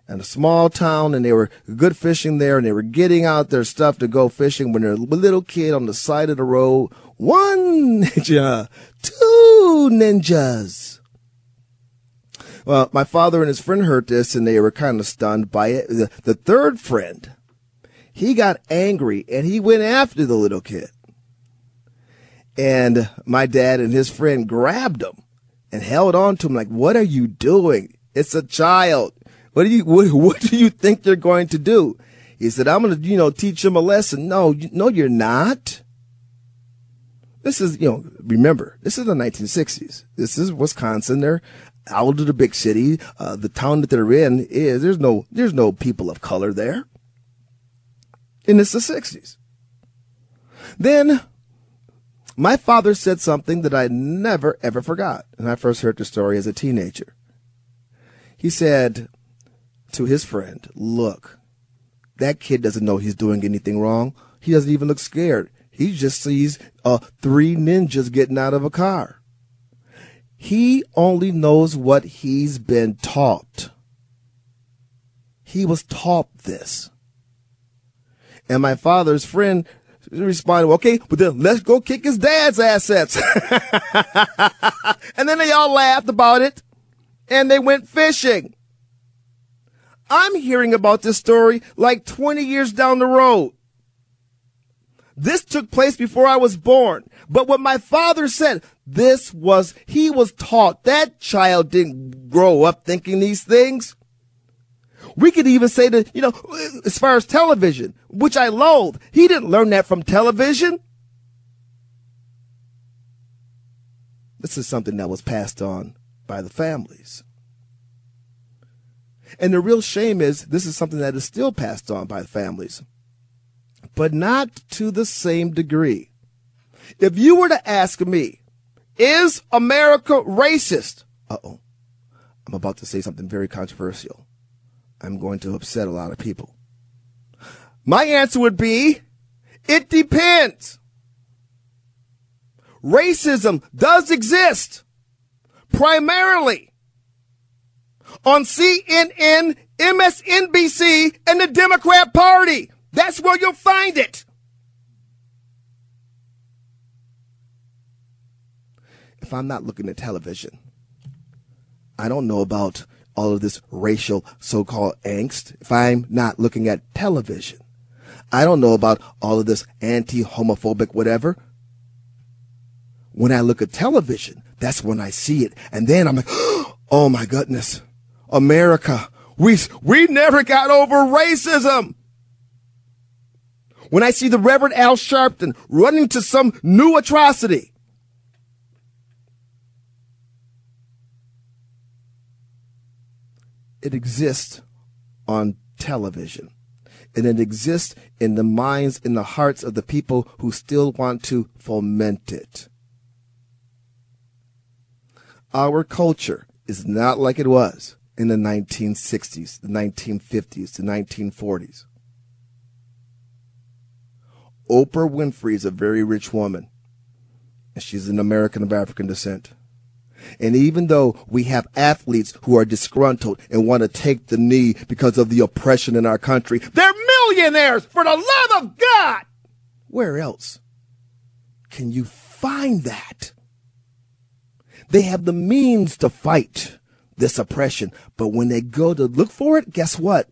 [SPEAKER 2] in a small town and they were good fishing there and they were getting out their stuff to go fishing when they're a little kid on the side of the road. One ninja, two ninjas. Well, my father and his friend heard this and they were kind of stunned by it. The, the third friend, he got angry and he went after the little kid. And my dad and his friend grabbed him and held on to him like, what are you doing? It's a child. What do you [LAUGHS] what, what do you think they're going to do? He said, I'm going to, you know, teach them a lesson. No, you, no, you're not. This is, you know, remember, this is the 1960s. This is Wisconsin. They're out of the big city. Uh, the town that they're in is, there's no, there's no people of color there. And it's the 60s. Then my father said something that I never ever forgot. And I first heard the story as a teenager. He said, to his friend, look, that kid doesn't know he's doing anything wrong. He doesn't even look scared. He just sees uh, three ninjas getting out of a car. He only knows what he's been taught. He was taught this. And my father's friend responded, okay, but then let's go kick his dad's assets. [LAUGHS] and then they all laughed about it and they went fishing. I'm hearing about this story like 20 years down the road. This took place before I was born. But what my father said, this was, he was taught that child didn't grow up thinking these things. We could even say that, you know, as far as television, which I loathe, he didn't learn that from television. This is something that was passed on by the families. And the real shame is this is something that is still passed on by families, but not to the same degree. If you were to ask me, is America racist? Uh oh. I'm about to say something very controversial. I'm going to upset a lot of people. My answer would be, it depends. Racism does exist primarily on CNN, MSNBC, and the Democrat Party. That's where you'll find it. If I'm not looking at television, I don't know about all of this racial so called angst. If I'm not looking at television, I don't know about all of this anti homophobic whatever. When I look at television, that's when I see it. And then I'm like, [GASPS] oh my goodness. America. We, we never got over racism. When I see the Reverend Al Sharpton running to some new atrocity, it exists on television. And it exists in the minds, in the hearts of the people who still want to foment it. Our culture is not like it was in the 1960s, the 1950s, the 1940s. Oprah Winfrey is a very rich woman, and she's an American of African descent. And even though we have athletes who are disgruntled and want to take the knee because of the oppression in our country, they're millionaires for the love of God. Where else can you find that? They have the means to fight this oppression. But when they go to look for it, guess what?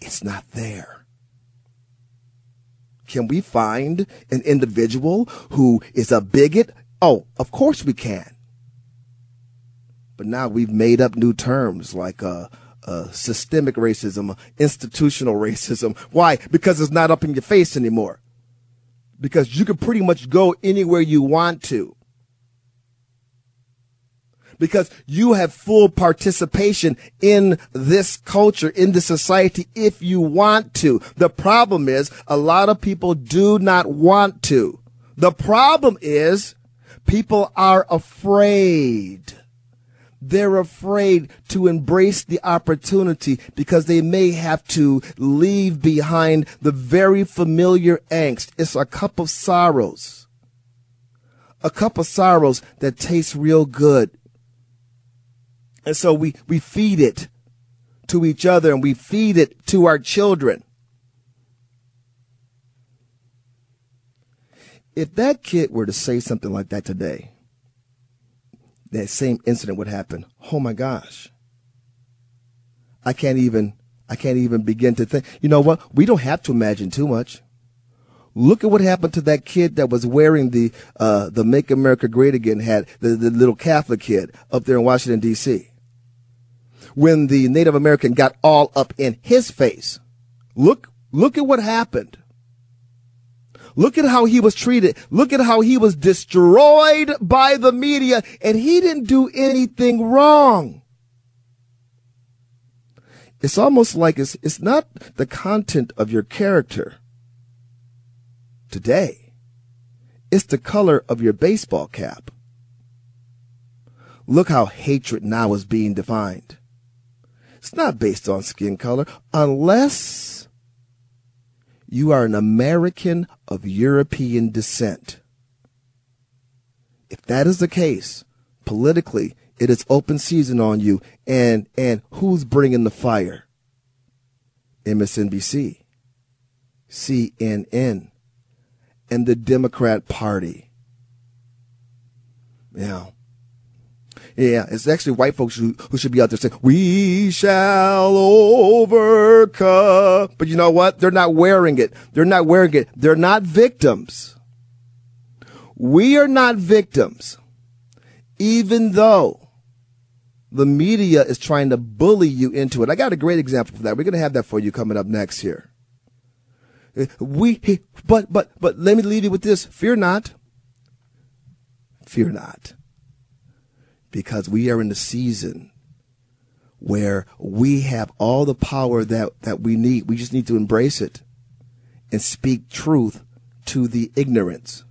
[SPEAKER 2] It's not there. Can we find an individual who is a bigot? Oh, of course we can. But now we've made up new terms like uh, uh, systemic racism, institutional [LAUGHS] racism. Why? Because it's not up in your face anymore. Because you can pretty much go anywhere you want to because you have full participation in this culture, in the society, if you want to. The problem is a lot of people do not want to. The problem is people are afraid. They're afraid to embrace the opportunity because they may have to leave behind the very familiar angst. It's a cup of sorrows. A cup of sorrows that tastes real good. And so we, we feed it to each other and we feed it to our children. If that kid were to say something like that today, that same incident would happen. Oh my gosh. I can't even, I can't even begin to think. You know what? We don't have to imagine too much. Look at what happened to that kid that was wearing the, uh, the Make America Great Again hat, the, the little Catholic kid up there in Washington, D.C when the Native American got all up in his face. Look, look at what happened. Look at how he was treated. Look at how he was destroyed by the media and he didn't do anything wrong. It's almost like it's, it's not the content of your character today. It's the color of your baseball cap. Look how hatred now is being defined. It's not based on skin color unless you are an American of European descent. If that is the case, politically, it is open season on you. And, and who's bringing the fire? MSNBC, CNN, and the Democrat Party. Yeah. Yeah, it's actually white folks who, who should be out there saying, we shall overcome. But you know what? They're not wearing it. They're not wearing it. They're not victims. We are not victims, even though the media is trying to bully you into it. I got a great example for that. We're going to have that for you coming up next here. We, but, but, but let me leave you with this. Fear not. Fear not because we are in the season where we have all the power that, that we need. We just need to embrace it and speak truth to the ignorance.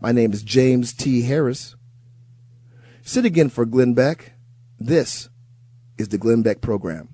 [SPEAKER 2] My name is James T. Harris. Sit again for Glenn Beck. This is the Glenn Beck Program.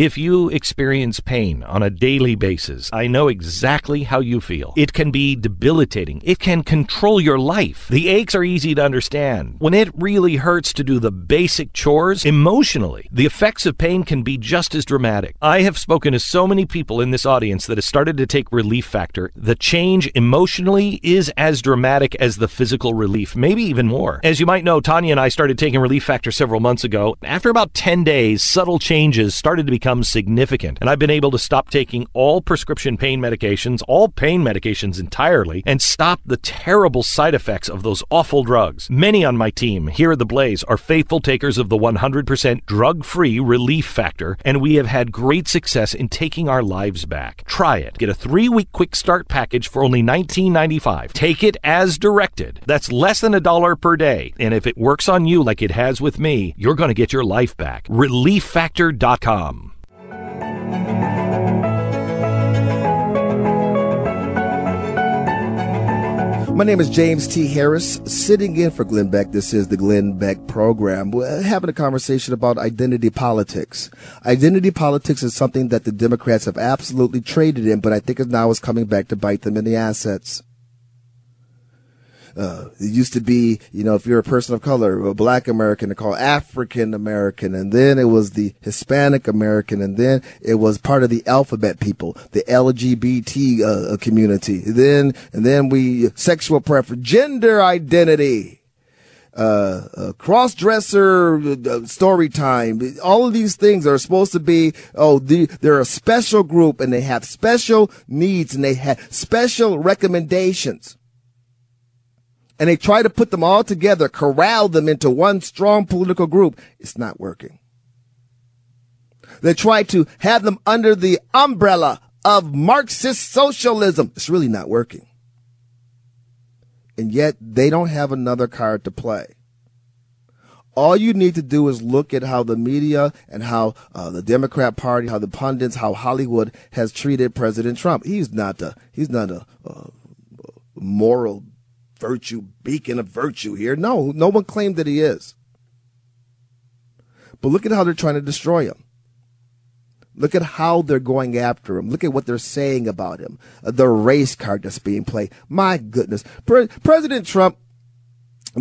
[SPEAKER 3] If you experience pain on a daily basis, I know exactly how you feel. It can be debilitating. It can control your life. The aches are easy to understand. When it really hurts to do the basic chores, emotionally, the effects of pain can be just as dramatic. I have spoken to so many people in this audience that have started to take Relief Factor. The change emotionally is as dramatic as the physical relief, maybe even more. As you might know, Tanya and I started taking Relief Factor several months ago. After about 10 days, subtle changes started to become significant. And I've been able to stop taking all prescription pain medications, all pain medications entirely, and stop the terrible side effects of those awful drugs. Many on my team here at The Blaze are faithful takers of the 100% drug free relief factor, and we have had great success in taking our lives back. Try it. Get a three week quick start package for only $19.95. Take it as directed. That's less than a dollar per day. And if it works on you like it has with me, you're going to get your life back. ReliefFactor.com.
[SPEAKER 2] My name is James T. Harris, sitting in for Glenn Beck. This is the Glenn Beck program. We're having a conversation about identity politics. Identity politics is something that the Democrats have absolutely traded in, but I think it now is coming back to bite them in the assets. Uh, it used to be, you know, if you're a person of color, a black American, they call African American, and then it was the Hispanic American, and then it was part of the alphabet people, the LGBT uh, community. Then, and then we sexual preference, gender identity. Uh, uh, cross-dresser uh, story time. All of these things are supposed to be, oh, the, they're a special group and they have special needs and they have special recommendations and they try to put them all together, corral them into one strong political group, it's not working. They try to have them under the umbrella of Marxist socialism. It's really not working. And yet they don't have another card to play. All you need to do is look at how the media and how uh, the Democrat Party, how the pundits, how Hollywood has treated President Trump. He's not a he's not a, a moral virtue, beacon of virtue here. No, no one claimed that he is. But look at how they're trying to destroy him. Look at how they're going after him. Look at what they're saying about him. The race card that's being played. My goodness. Pre- President Trump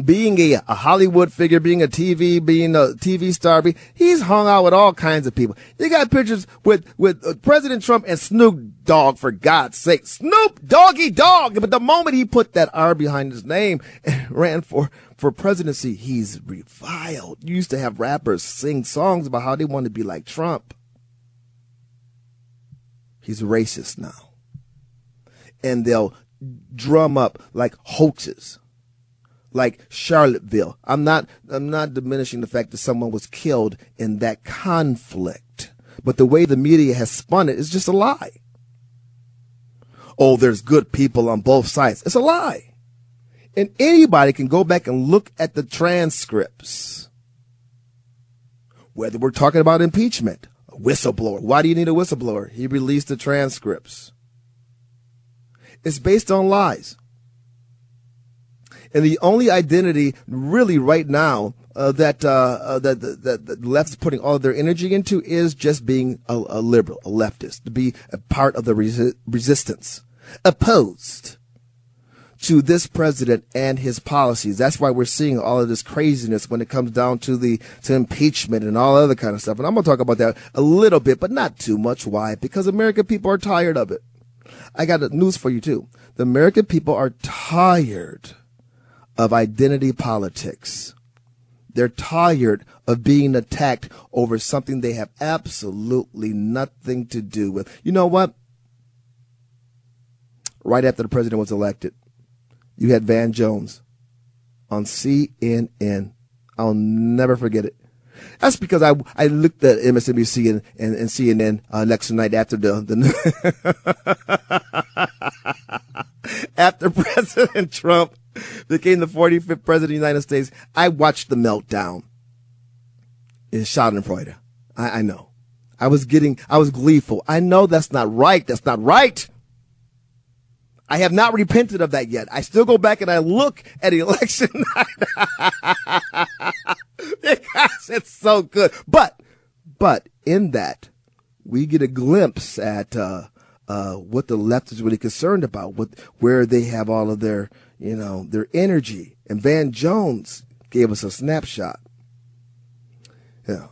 [SPEAKER 2] being a, a, Hollywood figure, being a TV, being a TV star, he's hung out with all kinds of people. You got pictures with, with uh, President Trump and Snoop Dogg, for God's sake. Snoop Doggy Dogg! But the moment he put that R behind his name [LAUGHS] and ran for, for presidency, he's reviled. You used to have rappers sing songs about how they want to be like Trump. He's racist now. And they'll drum up like hoaxes like Charlottesville. I'm not I'm not diminishing the fact that someone was killed in that conflict. But the way the media has spun it is just a lie. Oh, there's good people on both sides. It's a lie. And anybody can go back and look at the transcripts. Whether we're talking about impeachment, a whistleblower. Why do you need a whistleblower? He released the transcripts. It's based on lies. And the only identity really right now uh, that, uh, uh, that, that, that is putting all of their energy into is just being a, a liberal, a leftist, to be a part of the resi- resistance, opposed to this president and his policies. That's why we're seeing all of this craziness when it comes down to the to impeachment and all other kind of stuff. And I'm going to talk about that a little bit, but not too much. Why? Because American people are tired of it. I got news for you too. The American people are tired of identity politics. They're tired of being attacked over something they have absolutely nothing to do with. You know what? Right after the president was elected, you had Van Jones on CNN. I'll never forget it. That's because I I looked at MSNBC and, and, and CNN uh, next night after the, the [LAUGHS] [LAUGHS] after [LAUGHS] President Trump became the 45th president of the United States. I watched the meltdown in Schadenfreude. I, I know. I was getting, I was gleeful. I know that's not right. That's not right. I have not repented of that yet. I still go back and I look at [LAUGHS] election night because it's so good. But, but in that, we get a glimpse at uh, uh, what the left is really concerned about, what where they have all of their, you know, their energy. And Van Jones gave us a snapshot. Yeah.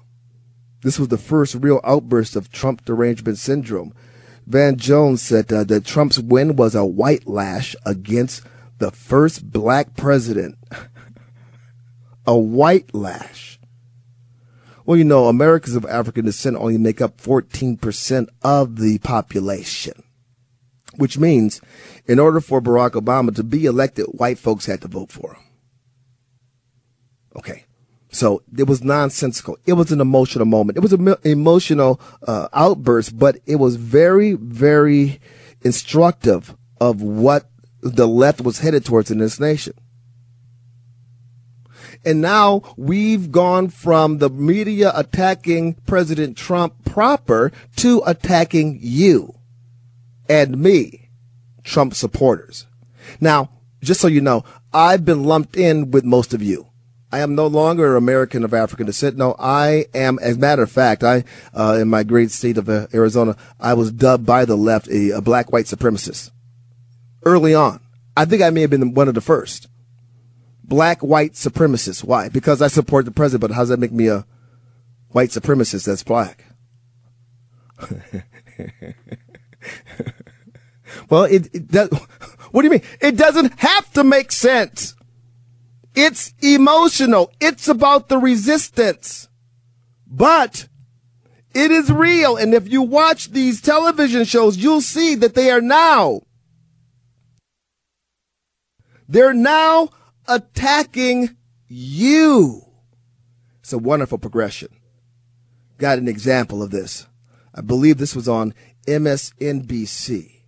[SPEAKER 2] This was the first real outburst of Trump derangement syndrome. Van Jones said uh, that Trump's win was a white lash against the first black president. [LAUGHS] a white lash. Well, you know, Americans of African descent only make up 14% of the population, which means in order for Barack Obama to be elected, white folks had to vote for him. Okay. So it was nonsensical. It was an emotional moment. It was an emotional uh, outburst, but it was very, very instructive of what the left was headed towards in this nation. And now we've gone from the media attacking President Trump proper to attacking you and me, Trump supporters. Now, just so you know, I've been lumped in with most of you. I am no longer American of African descent. No, I am, as a matter of fact, I, uh, in my great state of uh, Arizona, I was dubbed by the left a, a black white supremacist early on. I think I may have been one of the first black white supremacist. Why? Because I support the president, but how does that make me a white supremacist that's black? [LAUGHS] well, it, it does. [LAUGHS] What do you mean? It doesn't have to make sense. It's emotional. It's about the resistance. But it is real. And if you watch these television shows, you'll see that they are now, they're now attacking you. It's a wonderful progression. Got an example of this. I believe this was on MSNBC.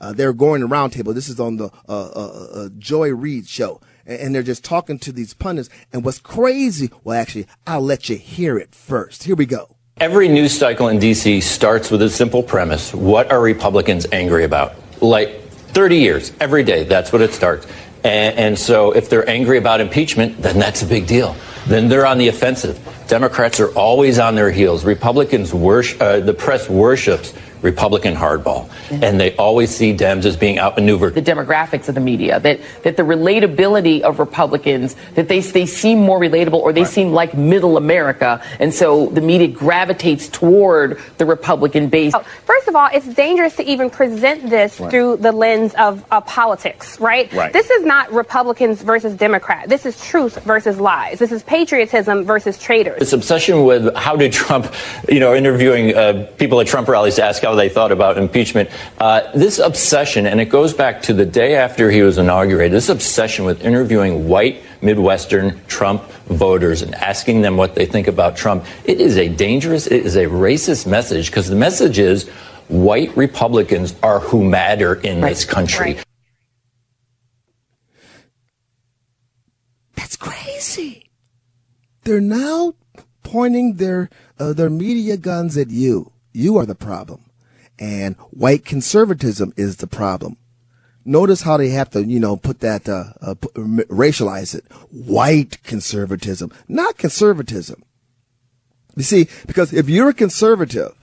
[SPEAKER 2] Uh, they're going around table. This is on the uh, uh, uh Joy Reid show and they're just talking to these pundits. And what's crazy, well, actually, I'll let you hear it first. Here we go.
[SPEAKER 8] Every news cycle in D.C. starts with a simple premise What are Republicans angry about? Like 30 years, every day, that's what it starts. And, and so if they're angry about impeachment, then that's a big deal. Then they're on the offensive. Democrats are always on their heels. Republicans worship, uh, the press worships Republican hardball. Mm-hmm. And they always see Dems as being outmaneuvered.
[SPEAKER 9] The demographics of the media, that, that the relatability of Republicans, that they, they seem more relatable or they right. seem like middle America. And so the media gravitates toward the Republican base. Oh,
[SPEAKER 10] first of all, it's dangerous to even present this right. through the lens of uh, politics, right? right? This is not Republicans versus Democrats. This is truth versus lies. This is patriotism versus traitors.
[SPEAKER 8] This obsession with how did Trump, you know, interviewing uh, people at Trump rallies to ask how they thought about impeachment. Uh, this obsession, and it goes back to the day after he was inaugurated, this obsession with interviewing white Midwestern Trump voters and asking them what they think about Trump, it is a dangerous, it is a racist message because the message is white Republicans are who matter in right. this country. Right.
[SPEAKER 2] That's crazy. They're now pointing their uh, their media guns at you. You are the problem and white conservatism is the problem. Notice how they have to, you know, put that, uh, uh, racialize it. White conservatism, not conservatism. You see, because if you're a conservative,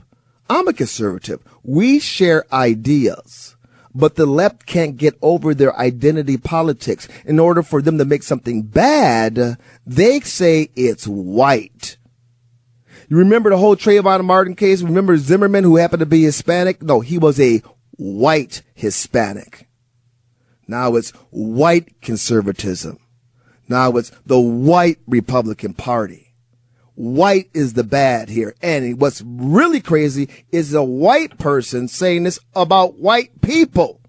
[SPEAKER 2] I'm a conservative. We share ideas, but the left can't get over their identity politics. In order for them to make something bad, they say it's white. You remember the whole Trayvon Martin case? Remember Zimmerman who happened to be Hispanic? No, he was a white Hispanic. Now it's white conservatism. Now it's the white Republican Party. White is the bad here. And what's really crazy is a white person saying this about white people.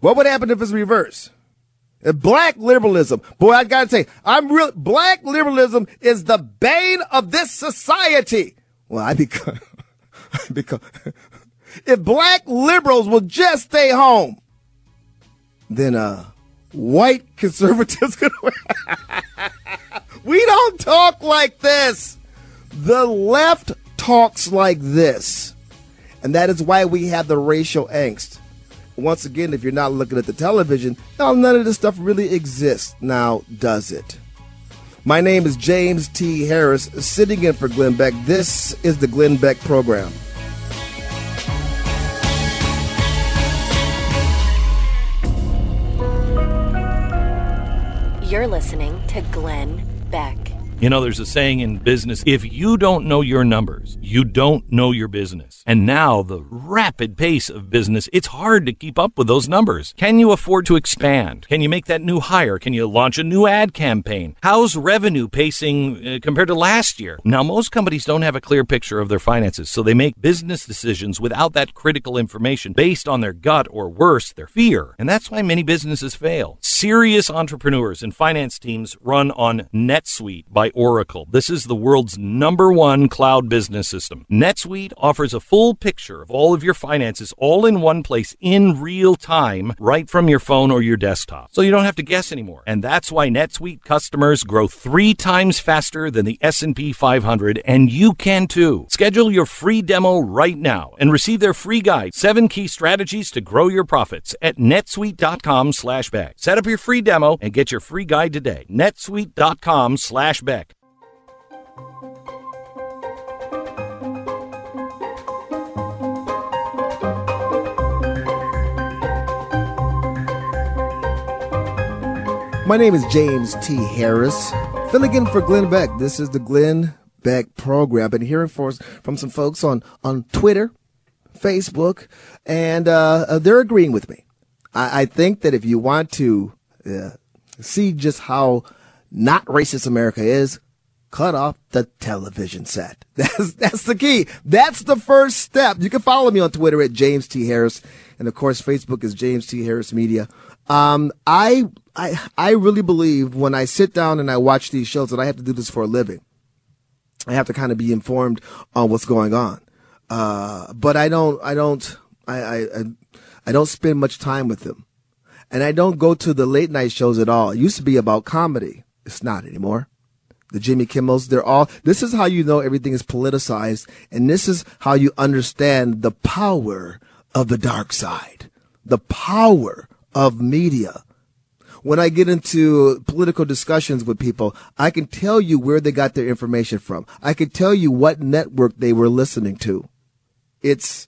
[SPEAKER 2] What would happen if it's reversed? Black liberalism. Boy, I gotta say, I'm real, black liberalism is the bane of this society. Well, I become, [LAUGHS] because [LAUGHS] if black liberals will just stay home, then uh, white [LAUGHS] conservatives could. we don't talk like this. The left talks like this, and that is why we have the racial angst. Once again, if you're not looking at the television, now none of this stuff really exists. Now, does it? My name is James T. Harris, sitting in for Glenn Beck. This is the Glenn Beck Program.
[SPEAKER 1] You're listening to Glenn Beck.
[SPEAKER 3] You know, there's a saying in business if you don't know your numbers, you don't know your business. And now, the rapid pace of business, it's hard to keep up with those numbers. Can you afford to expand? Can you make that new hire? Can you launch a new ad campaign? How's revenue pacing uh, compared to last year? Now, most companies don't have a clear picture of their finances, so they make business decisions without that critical information based on their gut or worse, their fear. And that's why many businesses fail. Serious entrepreneurs and finance teams run on NetSuite by Oracle. This is the world's number one cloud business system. NetSuite offers a full picture of all of your finances all in one place in real time, right from your phone or your desktop. So you don't have to guess anymore. And that's why NetSuite customers grow three times faster than the S&P 500, and you can too. Schedule your free demo right now and receive their free guide, seven key strategies to grow your profits at netsuite.com slash Beck. Set up your free demo and get your free guide today. netsuite.com slash Beck.
[SPEAKER 2] My name is James T. Harris, filling in for Glenn Beck. This is the Glenn Beck program. I've been hearing for, from some folks on, on Twitter, Facebook, and uh, uh, they're agreeing with me. I, I, think that if you want to uh, see just how not racist America is, cut off the television set. [LAUGHS] That's that's the key. That's the first step. You can follow me on Twitter at James T Harris, and of course Facebook is James T Harris Media. Um, I I I really believe when I sit down and I watch these shows that I have to do this for a living. I have to kind of be informed on what's going on. Uh, but I don't I don't I, I I don't spend much time with them. And I don't go to the late night shows at all. It used to be about comedy. It's not anymore. The Jimmy Kimmels, they're all, this is how you know everything is politicized. And this is how you understand the power of the dark side, the power of media when I get into political discussions with people, I can tell you where they got their information from. I can tell you what network they were listening to. It's,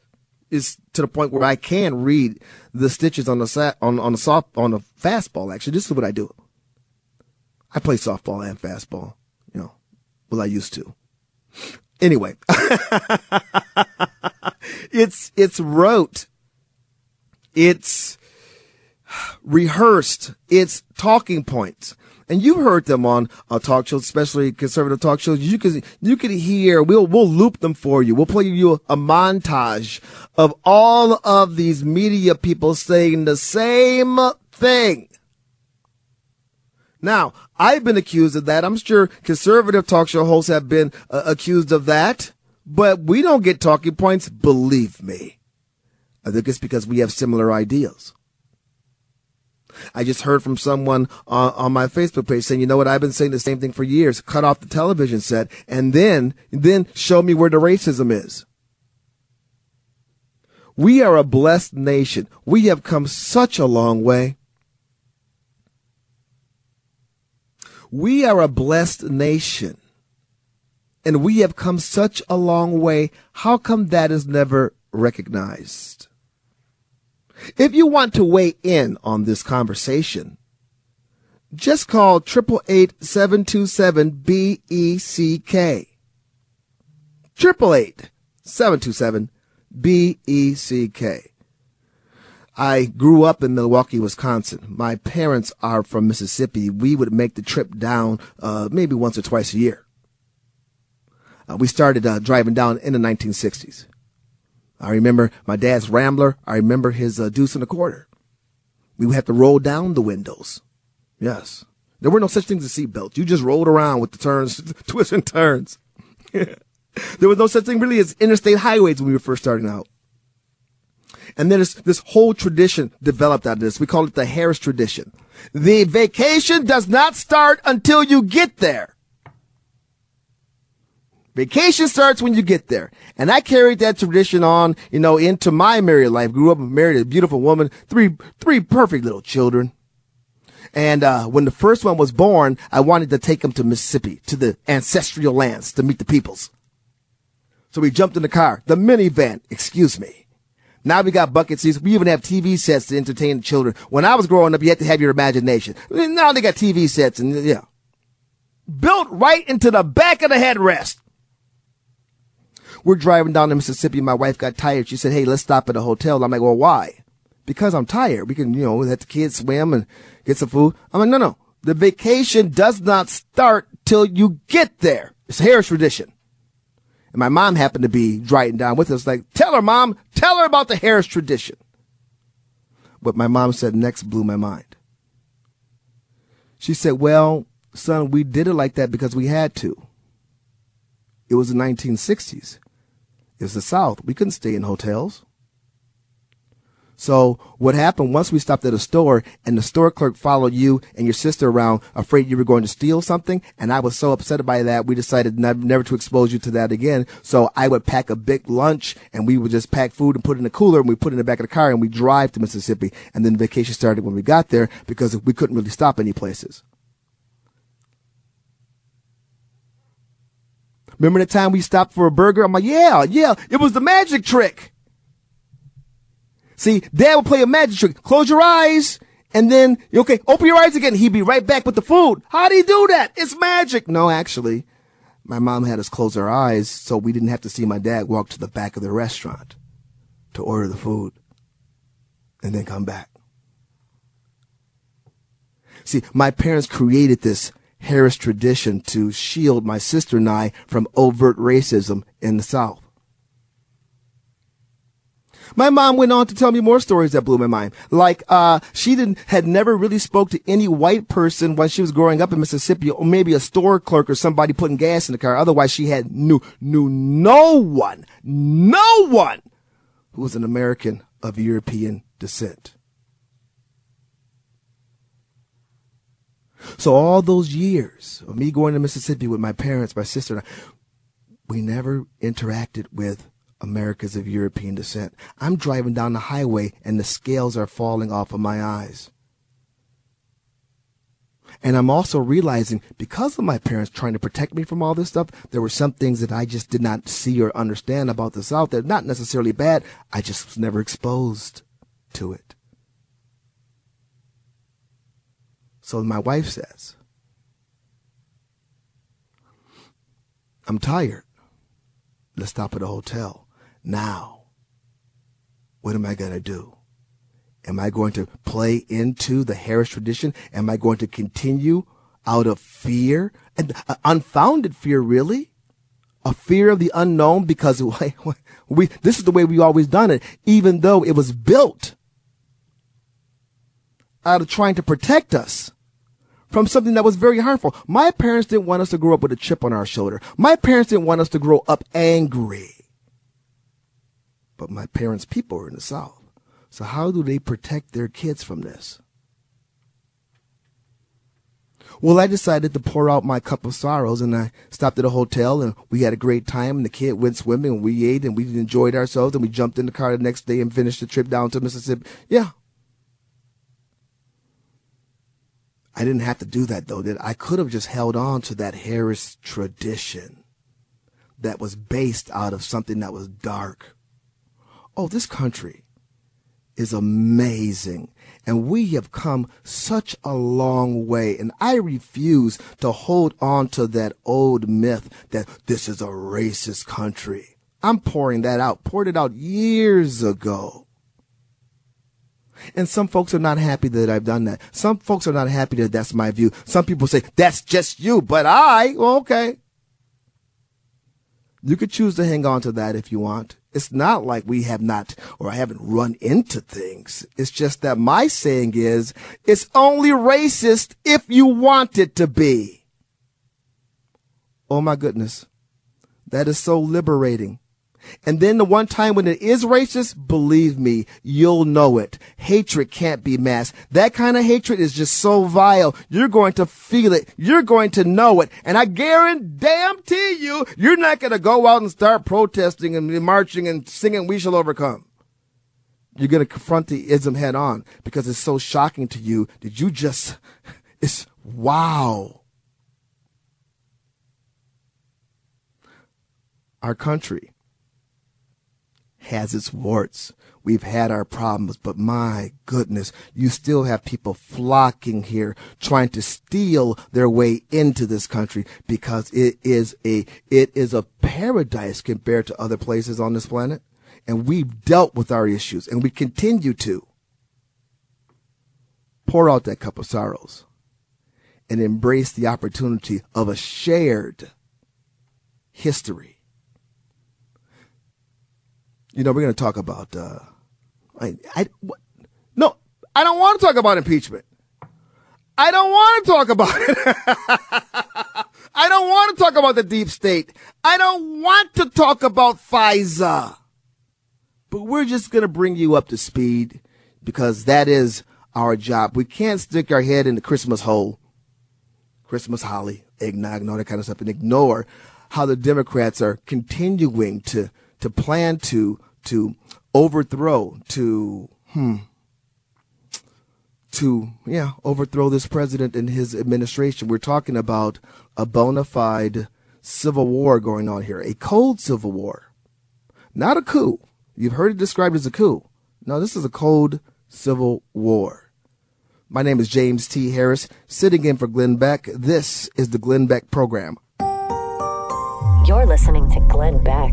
[SPEAKER 2] it's to the point where I can read the stitches on the sat, on, on the soft, on the fastball. Actually, this is what I do. I play softball and fastball, you know, well, I used to. Anyway, [LAUGHS] it's, it's rote. It's, rehearsed. It's talking points. And you've heard them on uh, talk shows, especially conservative talk shows. You can you can hear. We'll we'll loop them for you. We'll play you a, a montage of all of these media people saying the same thing. Now, I've been accused of that. I'm sure conservative talk show hosts have been uh, accused of that, but we don't get talking points. Believe me. I think it's because we have similar ideas. I just heard from someone on, on my Facebook page saying, you know what? I've been saying the same thing for years. Cut off the television set and then, then show me where the racism is. We are a blessed nation. We have come such a long way. We are a blessed nation. And we have come such a long way. How come that is never recognized? If you want to weigh in on this conversation, just call 888-727-BECK. 888-727-BECK. I grew up in Milwaukee, Wisconsin. My parents are from Mississippi. We would make the trip down uh, maybe once or twice a year. Uh, we started uh, driving down in the 1960s. I remember my dad's Rambler. I remember his uh, Deuce and a Quarter. We would have to roll down the windows. Yes. There were no such things as seatbelts. You just rolled around with the turns, [LAUGHS] twists and turns. [LAUGHS] there was no such thing really as interstate highways when we were first starting out. And then this whole tradition developed out of this. We call it the Harris tradition. The vacation does not start until you get there. Vacation starts when you get there. And I carried that tradition on, you know, into my married life. Grew up married a beautiful woman, three, three perfect little children. And, uh, when the first one was born, I wanted to take him to Mississippi, to the ancestral lands to meet the peoples. So we jumped in the car, the minivan, excuse me. Now we got bucket seats. We even have TV sets to entertain the children. When I was growing up, you had to have your imagination. Now they got TV sets and yeah. Built right into the back of the headrest. We're driving down to Mississippi. My wife got tired. She said, Hey, let's stop at a hotel. I'm like, well, why? Because I'm tired. We can, you know, let the kids swim and get some food. I'm like, no, no. The vacation does not start till you get there. It's a Harris tradition. And my mom happened to be driving down with us, like, tell her, mom, tell her about the Harris tradition. What my mom said next blew my mind. She said, well, son, we did it like that because we had to. It was the 1960s. It was the South. We couldn't stay in hotels. So what happened once we stopped at a store and the store clerk followed you and your sister around afraid you were going to steal something. And I was so upset by that. We decided never, to expose you to that again. So I would pack a big lunch and we would just pack food and put it in the cooler and we put it in the back of the car and we drive to Mississippi. And then vacation started when we got there because we couldn't really stop any places. Remember the time we stopped for a burger? I'm like, yeah, yeah, it was the magic trick. See, dad would play a magic trick. Close your eyes. And then, okay, open your eyes again. He'd be right back with the food. How do you do that? It's magic. No, actually, my mom had us close our eyes so we didn't have to see my dad walk to the back of the restaurant to order the food and then come back. See, my parents created this Harris tradition to shield my sister and I from overt racism in the South. My mom went on to tell me more stories that blew my mind. Like, uh, she didn't, had never really spoke to any white person when she was growing up in Mississippi, or maybe a store clerk or somebody putting gas in the car. Otherwise, she had knew, knew no one, no one who was an American of European descent. So all those years of me going to Mississippi with my parents, my sister, I, we never interacted with Americans of European descent. I'm driving down the highway and the scales are falling off of my eyes. And I'm also realizing because of my parents trying to protect me from all this stuff, there were some things that I just did not see or understand about the South that not necessarily bad. I just was never exposed to it. So my wife says, I'm tired. Let's stop at a hotel. Now, what am I going to do? Am I going to play into the Harris tradition? Am I going to continue out of fear and uh, unfounded fear, really? A fear of the unknown because [LAUGHS] we, this is the way we've always done it, even though it was built out of trying to protect us from something that was very harmful. My parents didn't want us to grow up with a chip on our shoulder. My parents didn't want us to grow up angry but my parents' people are in the South. So how do they protect their kids from this? Well, I decided to pour out my cup of sorrows and I stopped at a hotel and we had a great time and the kid went swimming and we ate and we enjoyed ourselves and we jumped in the car the next day and finished the trip down to Mississippi. Yeah. I didn't have to do that though, I? I could have just held on to that Harris tradition that was based out of something that was dark. Oh, this country is amazing. And we have come such a long way. And I refuse to hold on to that old myth that this is a racist country. I'm pouring that out, poured it out years ago. And some folks are not happy that I've done that. Some folks are not happy that that's my view. Some people say, that's just you, but I, well, okay. You could choose to hang on to that if you want. It's not like we have not or I haven't run into things. It's just that my saying is it's only racist if you want it to be. Oh my goodness. That is so liberating. And then the one time when it is racist, believe me, you'll know it. Hatred can't be masked. That kind of hatred is just so vile. You're going to feel it. You're going to know it. And I guarantee you, you're not going to go out and start protesting and marching and singing We Shall Overcome. You're going to confront the ism head on because it's so shocking to you that you just, [LAUGHS] it's wow. Our country has its warts. We've had our problems, but my goodness, you still have people flocking here trying to steal their way into this country because it is a, it is a paradise compared to other places on this planet. And we've dealt with our issues and we continue to pour out that cup of sorrows and embrace the opportunity of a shared history you know, we're going to talk about. Uh, I, I, what? no, I don't want to talk about impeachment. I don't want to talk about it. [LAUGHS] I don't want to talk about the deep state. I don't want to talk about FISA. But we're just going to bring you up to speed because that is our job. We can't stick our head in the Christmas hole, Christmas holly, eggnog, and all that kind of stuff, and ignore how the Democrats are continuing to to plan to to overthrow, to, hmm, to, yeah, overthrow this president and his administration. We're talking about a bona fide civil war going on here, a cold civil war, not a coup. You've heard it described as a coup. No, this is a cold civil war. My name is James T. Harris, sitting in for Glenn Beck. This is the Glenn Beck Program.
[SPEAKER 1] You're listening to Glenn Beck.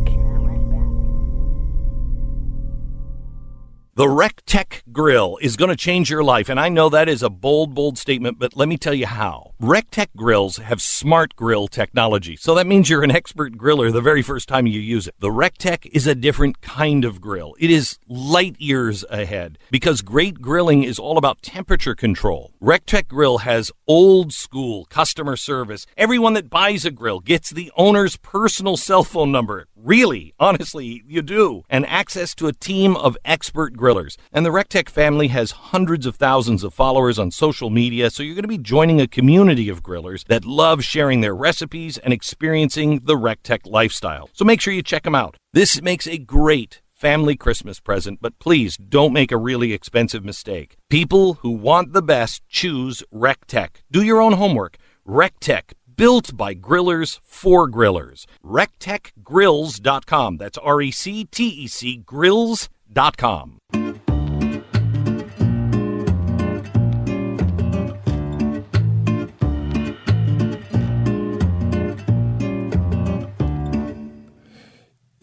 [SPEAKER 3] The RecTec grill is going to change your life, and I know that is a bold, bold statement, but let me tell you how. RecTec grills have smart grill technology, so that means you're an expert griller the very first time you use it. The RecTec is a different kind of grill. It is light years ahead because great grilling is all about temperature control. RecTec grill has old school customer service. Everyone that buys a grill gets the owner's personal cell phone number. Really, honestly, you do. And access to a team of expert grillers. And the RecTec family has hundreds of thousands of followers on social media, so you're going to be joining a community of grillers that love sharing their recipes and experiencing the RecTec lifestyle. So make sure you check them out. This makes a great family Christmas present, but please don't make a really expensive mistake. People who want the best choose RecTec. Do your own homework. RecTec built by grillers for grillers. RecTechGrills.com. That's R E C T E C Grills.com.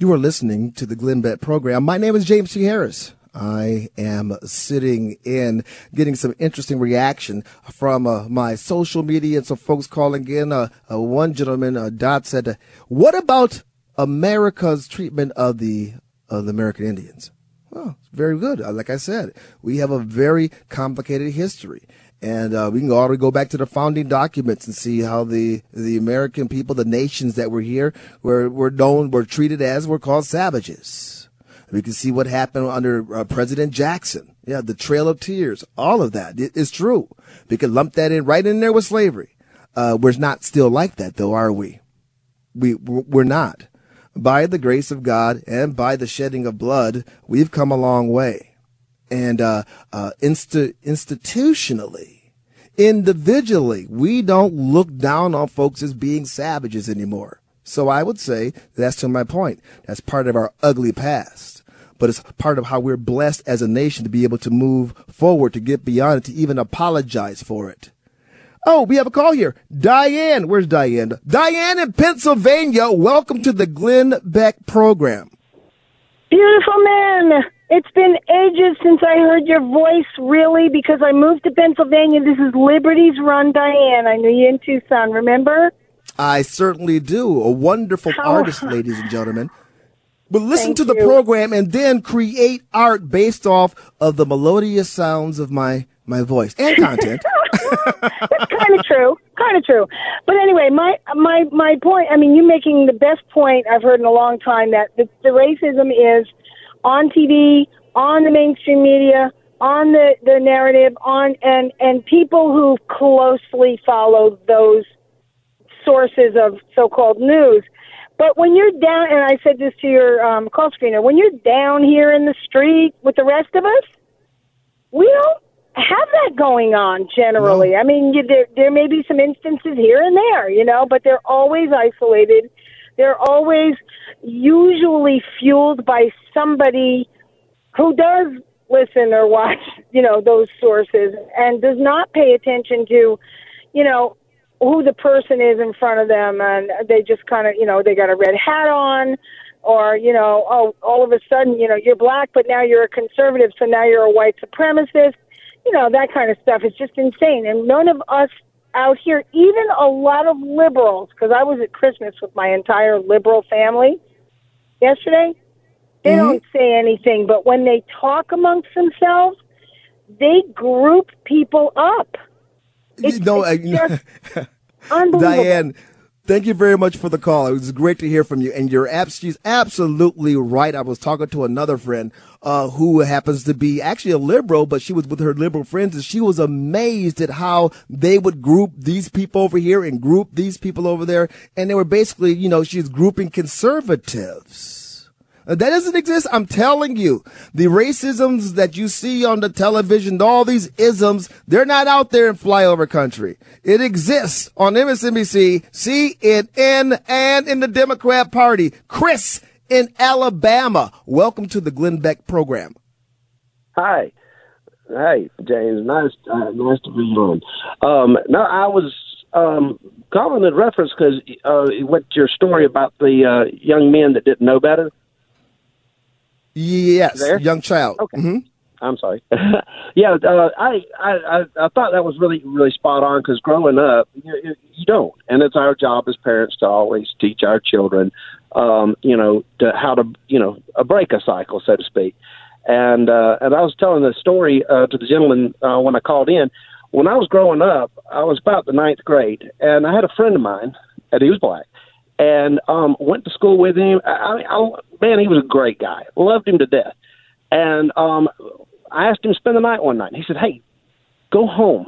[SPEAKER 2] You are listening to the Glenn Beck program. My name is James T. Harris. I am sitting in getting some interesting reaction from uh, my social media and some folks calling in. Uh, uh, one gentleman, uh, Dot, said, "What about America's treatment of the of the American Indians?" Well, it's very good. Uh, like I said, we have a very complicated history. And uh, we can already go back to the founding documents and see how the the American people, the nations that were here, were were known, were treated as were called savages. We can see what happened under uh, President Jackson. Yeah, the Trail of Tears, all of that is true. We can lump that in right in there with slavery. Uh, we're not still like that though, are we? We, we're not. By the grace of God and by the shedding of blood, we've come a long way. And, uh, uh, inst- institutionally, individually, we don't look down on folks as being savages anymore. So I would say that's to my point. That's part of our ugly past but it's part of how we're blessed as a nation to be able to move forward, to get beyond it, to even apologize for it. Oh, we have a call here. Diane. Where's Diane? Diane in Pennsylvania. Welcome to the Glenn Beck program.
[SPEAKER 11] Beautiful man. It's been ages since I heard your voice, really, because I moved to Pennsylvania. This is Liberty's Run, Diane. I knew you in Tucson, remember?
[SPEAKER 2] I certainly do. A wonderful How? artist, ladies and gentlemen. But listen
[SPEAKER 11] Thank
[SPEAKER 2] to the
[SPEAKER 11] you.
[SPEAKER 2] program and then create art based off of the melodious sounds of my my voice and content. [LAUGHS]
[SPEAKER 11] That's kind of true, kind of true. But anyway, my my my point. I mean, you're making the best point I've heard in a long time that the, the racism is on TV, on the mainstream media, on the the narrative, on and and people who closely follow those sources of so-called news. But when you're down, and I said this to your um, call screener, when you're down here in the street with the rest of us, we don't have that going on generally. No. I mean, you, there there may be some instances here and there, you know, but they're always isolated. They're always usually fueled by somebody who does listen or watch, you know, those sources and does not pay attention to, you know, who the person is in front of them. And they just kind of, you know, they got a red hat on or, you know, oh, all of a sudden, you know, you're black, but now you're a conservative, so now you're a white supremacist. You know, that kind of stuff. Is just insane. And none of us out here, even a lot of liberals, because I was at Christmas with my entire liberal family yesterday, they mm-hmm. don't say anything, but when they talk amongst themselves, they group people up. It's,
[SPEAKER 2] you know,
[SPEAKER 11] it's just unbelievable. [LAUGHS]
[SPEAKER 2] Diane, Thank you very much for the call. It was great to hear from you. And you're she's absolutely right. I was talking to another friend uh, who happens to be actually a liberal, but she was with her liberal friends, and she was amazed at how they would group these people over here and group these people over there, and they were basically, you know, she's grouping conservatives. Uh, that doesn't exist. I'm telling you, the racisms that you see on the television, all these isms, they're not out there in flyover country. It exists on MSNBC, CNN, and in the Democrat Party. Chris in Alabama. Welcome to the Glenn Beck program.
[SPEAKER 12] Hi. Hey, James. Nice, uh, nice to be on. Um, no, I was um, calling in reference because uh, what your story about the uh, young men that didn't know better.
[SPEAKER 2] Yes, young child.
[SPEAKER 12] Okay.
[SPEAKER 2] Mm-hmm.
[SPEAKER 12] I'm sorry. [LAUGHS] yeah, uh, I, I I thought that was really really spot on because growing up, you, you don't, and it's our job as parents to always teach our children, um, you know, to how to you know a break a cycle, so to speak. And uh, and I was telling the story uh, to the gentleman uh, when I called in. When I was growing up, I was about the ninth grade, and I had a friend of mine, and he was black, and um, went to school with him. I, I, man, he was a great guy. Loved him to death. And um, I asked him to spend the night one night. He said, "Hey, go home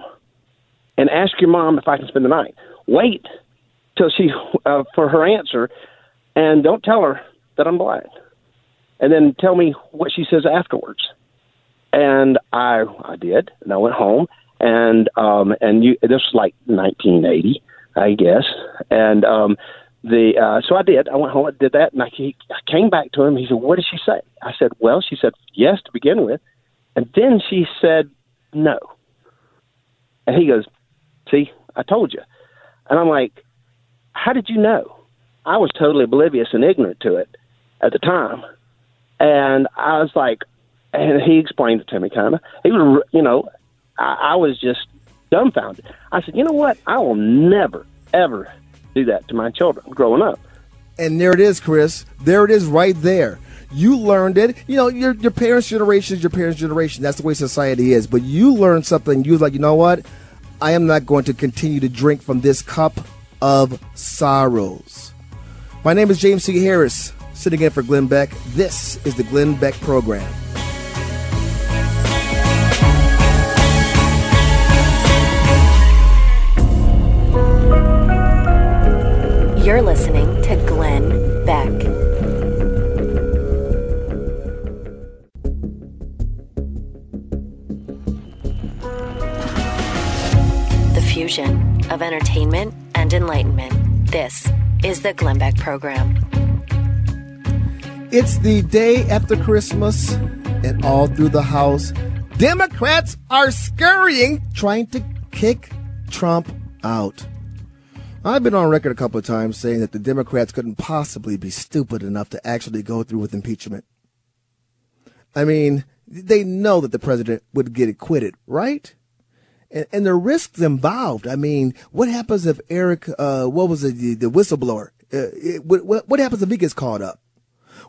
[SPEAKER 12] and ask your mom if I can spend the night. Wait till she uh, for her answer, and don't tell her that I'm black. And then tell me what she says afterwards." And I I did, and I went home, and um, and you this was like 1980, I guess, and um, the uh, so I did. I went home and did that, and I, he, I came back to him. He said, "What did she say?" I said, "Well, she said yes to begin with, and then she said no." And he goes, "See, I told you." And I'm like, "How did you know?" I was totally oblivious and ignorant to it at the time, and I was like, and he explained it to me, kind of. He was, you know, I, I was just dumbfounded. I said, "You know what? I will never, ever." Do that to my children growing up.
[SPEAKER 2] And there it is, Chris. There it is right there. You learned it. You know, your your parents' generation is your parents' generation. That's the way society is. But you learned something. You was like, you know what? I am not going to continue to drink from this cup of sorrows. My name is James T. Harris, sitting in for Glenn Beck. This is the Glenn Beck Program.
[SPEAKER 1] You're listening to Glenn Beck. The fusion of entertainment and enlightenment. This is the Glenn Beck Program.
[SPEAKER 2] It's the day after Christmas, and all through the house, Democrats are scurrying trying to kick Trump out. I've been on record a couple of times saying that the Democrats couldn't possibly be stupid enough to actually go through with impeachment. I mean, they know that the president would get acquitted, right? And, and the risks involved. I mean, what happens if Eric, uh, what was it, the, the whistleblower? Uh, it, what, what happens if he gets caught up?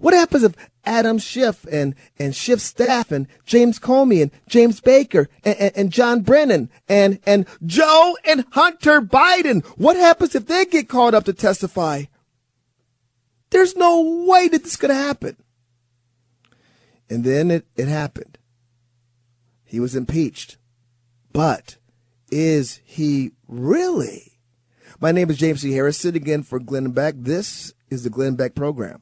[SPEAKER 2] What happens if Adam Schiff and, and Schiff's staff and James Comey and James Baker and, and, and, John Brennan and, and Joe and Hunter Biden? What happens if they get called up to testify? There's no way that this could happen. And then it, it happened. He was impeached. But is he really? My name is James T. Harris, sitting in for Glenn Beck. This is the Glenn Beck program.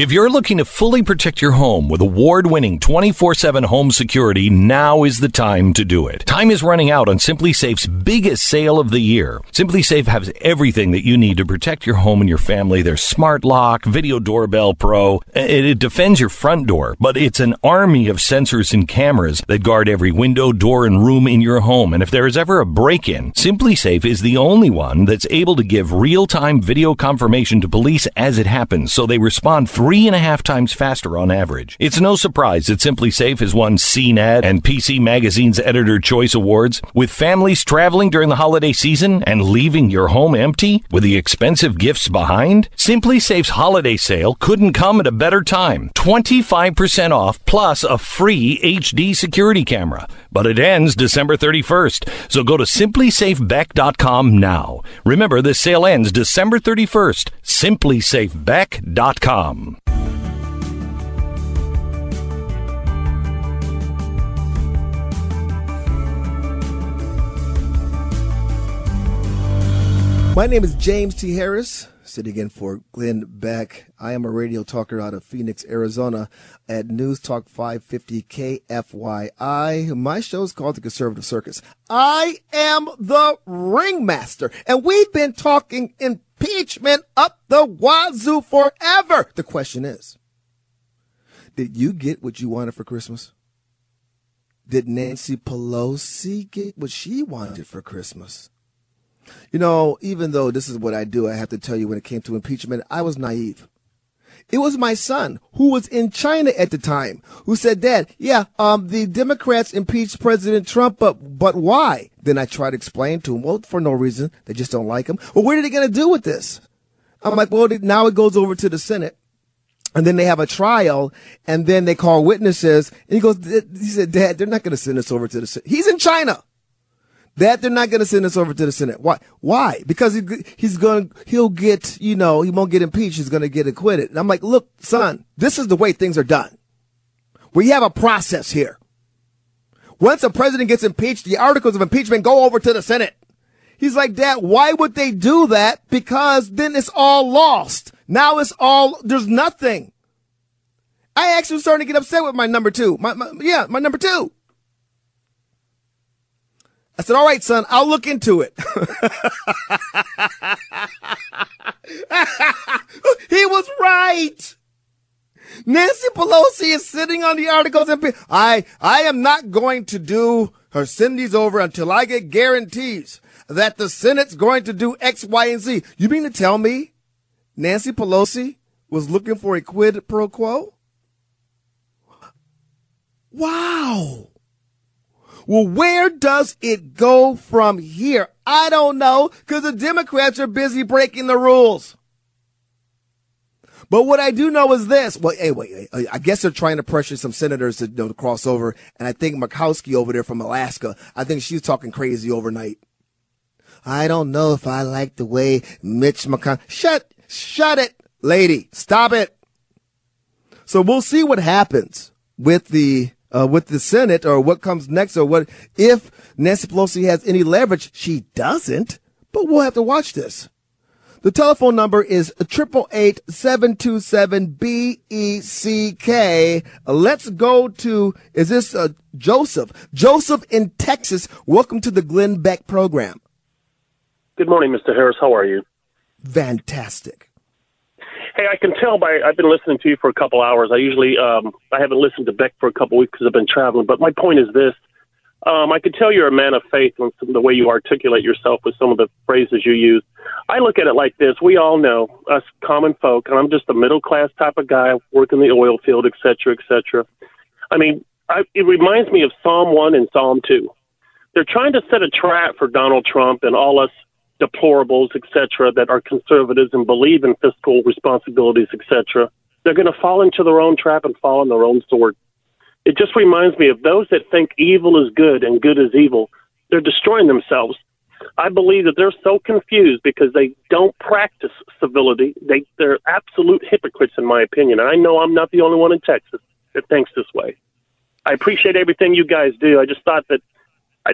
[SPEAKER 3] If you're looking to fully protect your home with award winning 24 7 home security, now is the time to do it. Time is running out on SimpliSafe's biggest sale of the year. SimpliSafe has everything that you need to protect your home and your family. Their smart lock, video doorbell pro. It, it defends your front door, but it's an army of sensors and cameras that guard every window, door, and room in your home. And if there is ever a break in, SimpliSafe is the only one that's able to give real time video confirmation to police as it happens so they respond three and a half times faster on average. It's no surprise that SimpliSafe has won CNET and PC Magazine's Editor Choice Awards. With families traveling during the holiday season and leaving your home empty with the expensive gifts behind, SimpliSafe's holiday sale couldn't come at a better time. 25% off plus a free HD security camera. But it ends December 31st. So go to simplisafebeck.com now. Remember, this sale ends December 31st.
[SPEAKER 2] My name is James T. Harris, sitting in for Glenn Beck. I am a radio talker out of Phoenix, Arizona at News Talk 550 KFYI. My show is called The Conservative Circus. I am the ringmaster, and we've been talking impeachment up the wazoo forever. The question is, did you get what you wanted for Christmas? Did Nancy Pelosi get what she wanted for Christmas? You know, even though this is what I do, I have to tell you when it came to impeachment, I was naive. It was my son who was in China at the time who said, Dad, yeah, um, the Democrats impeached President Trump, but, but why? Then I tried to explain to him, well, for no reason. They just don't like him. Well, what are they going to do with this? I'm like, well, now it goes over to the Senate. And then they have a trial and then they call witnesses. And he goes, he said, Dad, they're not going to send us over to the Senate. He's in China. That they're not going to send us over to the Senate. Why? Why? Because he, he's going, he'll get, you know, he won't get impeached. He's going to get acquitted. And I'm like, look, son, this is the way things are done. We have a process here. Once a president gets impeached, the articles of impeachment go over to the Senate. He's like, Dad, why would they do that? Because then it's all lost. Now it's all, there's nothing. I actually was starting to get upset with my number two. My, my yeah, my number two. I said, all right, son, I'll look into it. [LAUGHS] he was right. Nancy Pelosi is sitting on the articles and I, I am not going to do her these over until I get guarantees that the Senate's going to do X, Y, and Z. You mean to tell me Nancy Pelosi was looking for a quid pro quo? Wow. Well, where does it go from here? I don't know because the Democrats are busy breaking the rules. But what I do know is this. Well, anyway, I guess they're trying to pressure some senators to, you know, to cross over. And I think Murkowski over there from Alaska, I think she's talking crazy overnight. I don't know if I like the way Mitch McConnell. Shut, shut it, lady. Stop it. So we'll see what happens with the uh, with the Senate or what comes next or what if Nancy Pelosi has any leverage. She doesn't, but we'll have to watch this. The telephone number is triple eight seven two seven B E C K. Let's go to is this uh, Joseph? Joseph in Texas. Welcome to the Glenn Beck program.
[SPEAKER 13] Good morning, Mr. Harris. How are you?
[SPEAKER 2] Fantastic.
[SPEAKER 13] Hey, I can tell by I've been listening to you for a couple hours. I usually um, I haven't listened to Beck for a couple weeks because I've been traveling. But my point is this: um, I can tell you're a man of faith in the way you articulate yourself with some of the phrases you use. I look at it like this: we all know us common folk, and I'm just a middle class type of guy working the oil field, et cetera, et cetera. I mean, I, it reminds me of Psalm one and Psalm two. They're trying to set a trap for Donald Trump and all us deplorables, etc., that are conservatives and believe in fiscal responsibilities, etc., they're going to fall into their own trap and fall on their own sword. It just reminds me of those that think evil is good and good is evil. They're destroying themselves. I believe that they're so confused because they don't practice civility. They they're absolute hypocrites, in my opinion. And I know I'm not the only one in Texas that thinks this way. I appreciate everything you guys do. I just thought that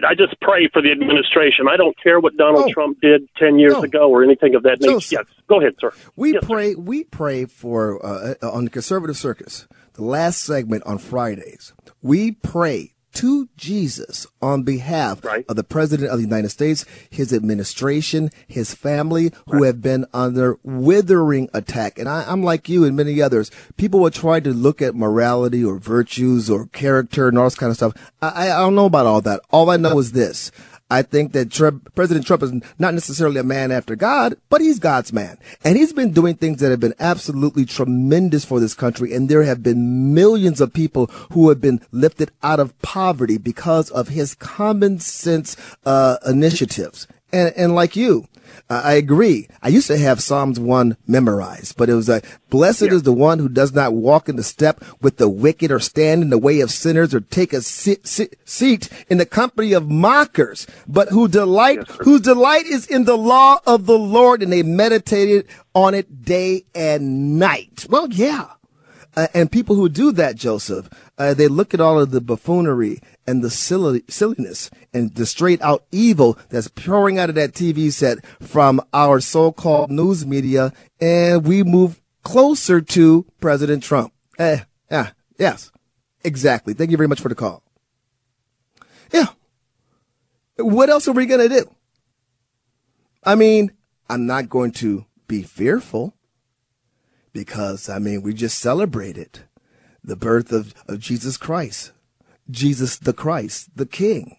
[SPEAKER 13] I, I just pray for the administration. I don't care what Donald oh, Trump did ten years no. ago or anything of that nature. yes, go ahead, sir.
[SPEAKER 2] We
[SPEAKER 13] yes,
[SPEAKER 2] pray.
[SPEAKER 13] Sir.
[SPEAKER 2] We pray for uh, uh, on the conservative circus. The last segment on Fridays, we pray to Jesus on behalf
[SPEAKER 13] right.
[SPEAKER 2] of the President of the United States, his administration, his family, who right. have been under withering attack. And I, am like you and many others. People will try to look at morality or virtues or character and all this kind of stuff. I, I don't know about all that. All I know is this. I think that Trump, President Trump is not necessarily a man after God, but he's God's man. And he's been doing things that have been absolutely tremendous for this country. And there have been millions of people who have been lifted out of poverty because of his common sense, uh, initiatives. And, and like you, I agree. I used to have Psalms 1 memorized, but it was like, blessed yeah. is the one who does not walk in the step with the wicked or stand in the way of sinners or take a seat in the company of mockers, but who delight, yes, whose delight is in the law of the Lord and they meditated on it day and night. Well, yeah. Uh, and people who do that, Joseph, uh, they look at all of the buffoonery and the silly, silliness and the straight out evil that's pouring out of that TV set from our so-called news media, and we move closer to President Trump. Eh, yeah, yes, exactly. Thank you very much for the call. Yeah. What else are we going to do? I mean, I'm not going to be fearful because, I mean, we just celebrated the birth of, of Jesus Christ. Jesus the Christ, the King.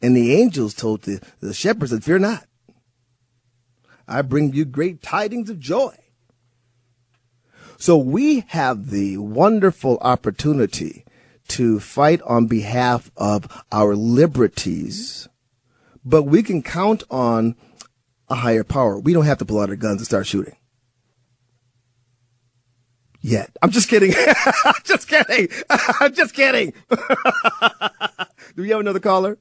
[SPEAKER 2] And the angels told the, the shepherds that fear not. I bring you great tidings of joy. So we have the wonderful opportunity to fight on behalf of our liberties, but we can count on a higher power. We don't have to pull out our guns and start shooting yet. I'm just kidding. just [LAUGHS] kidding. I'm just kidding. [LAUGHS] [LAUGHS] Do we have another caller?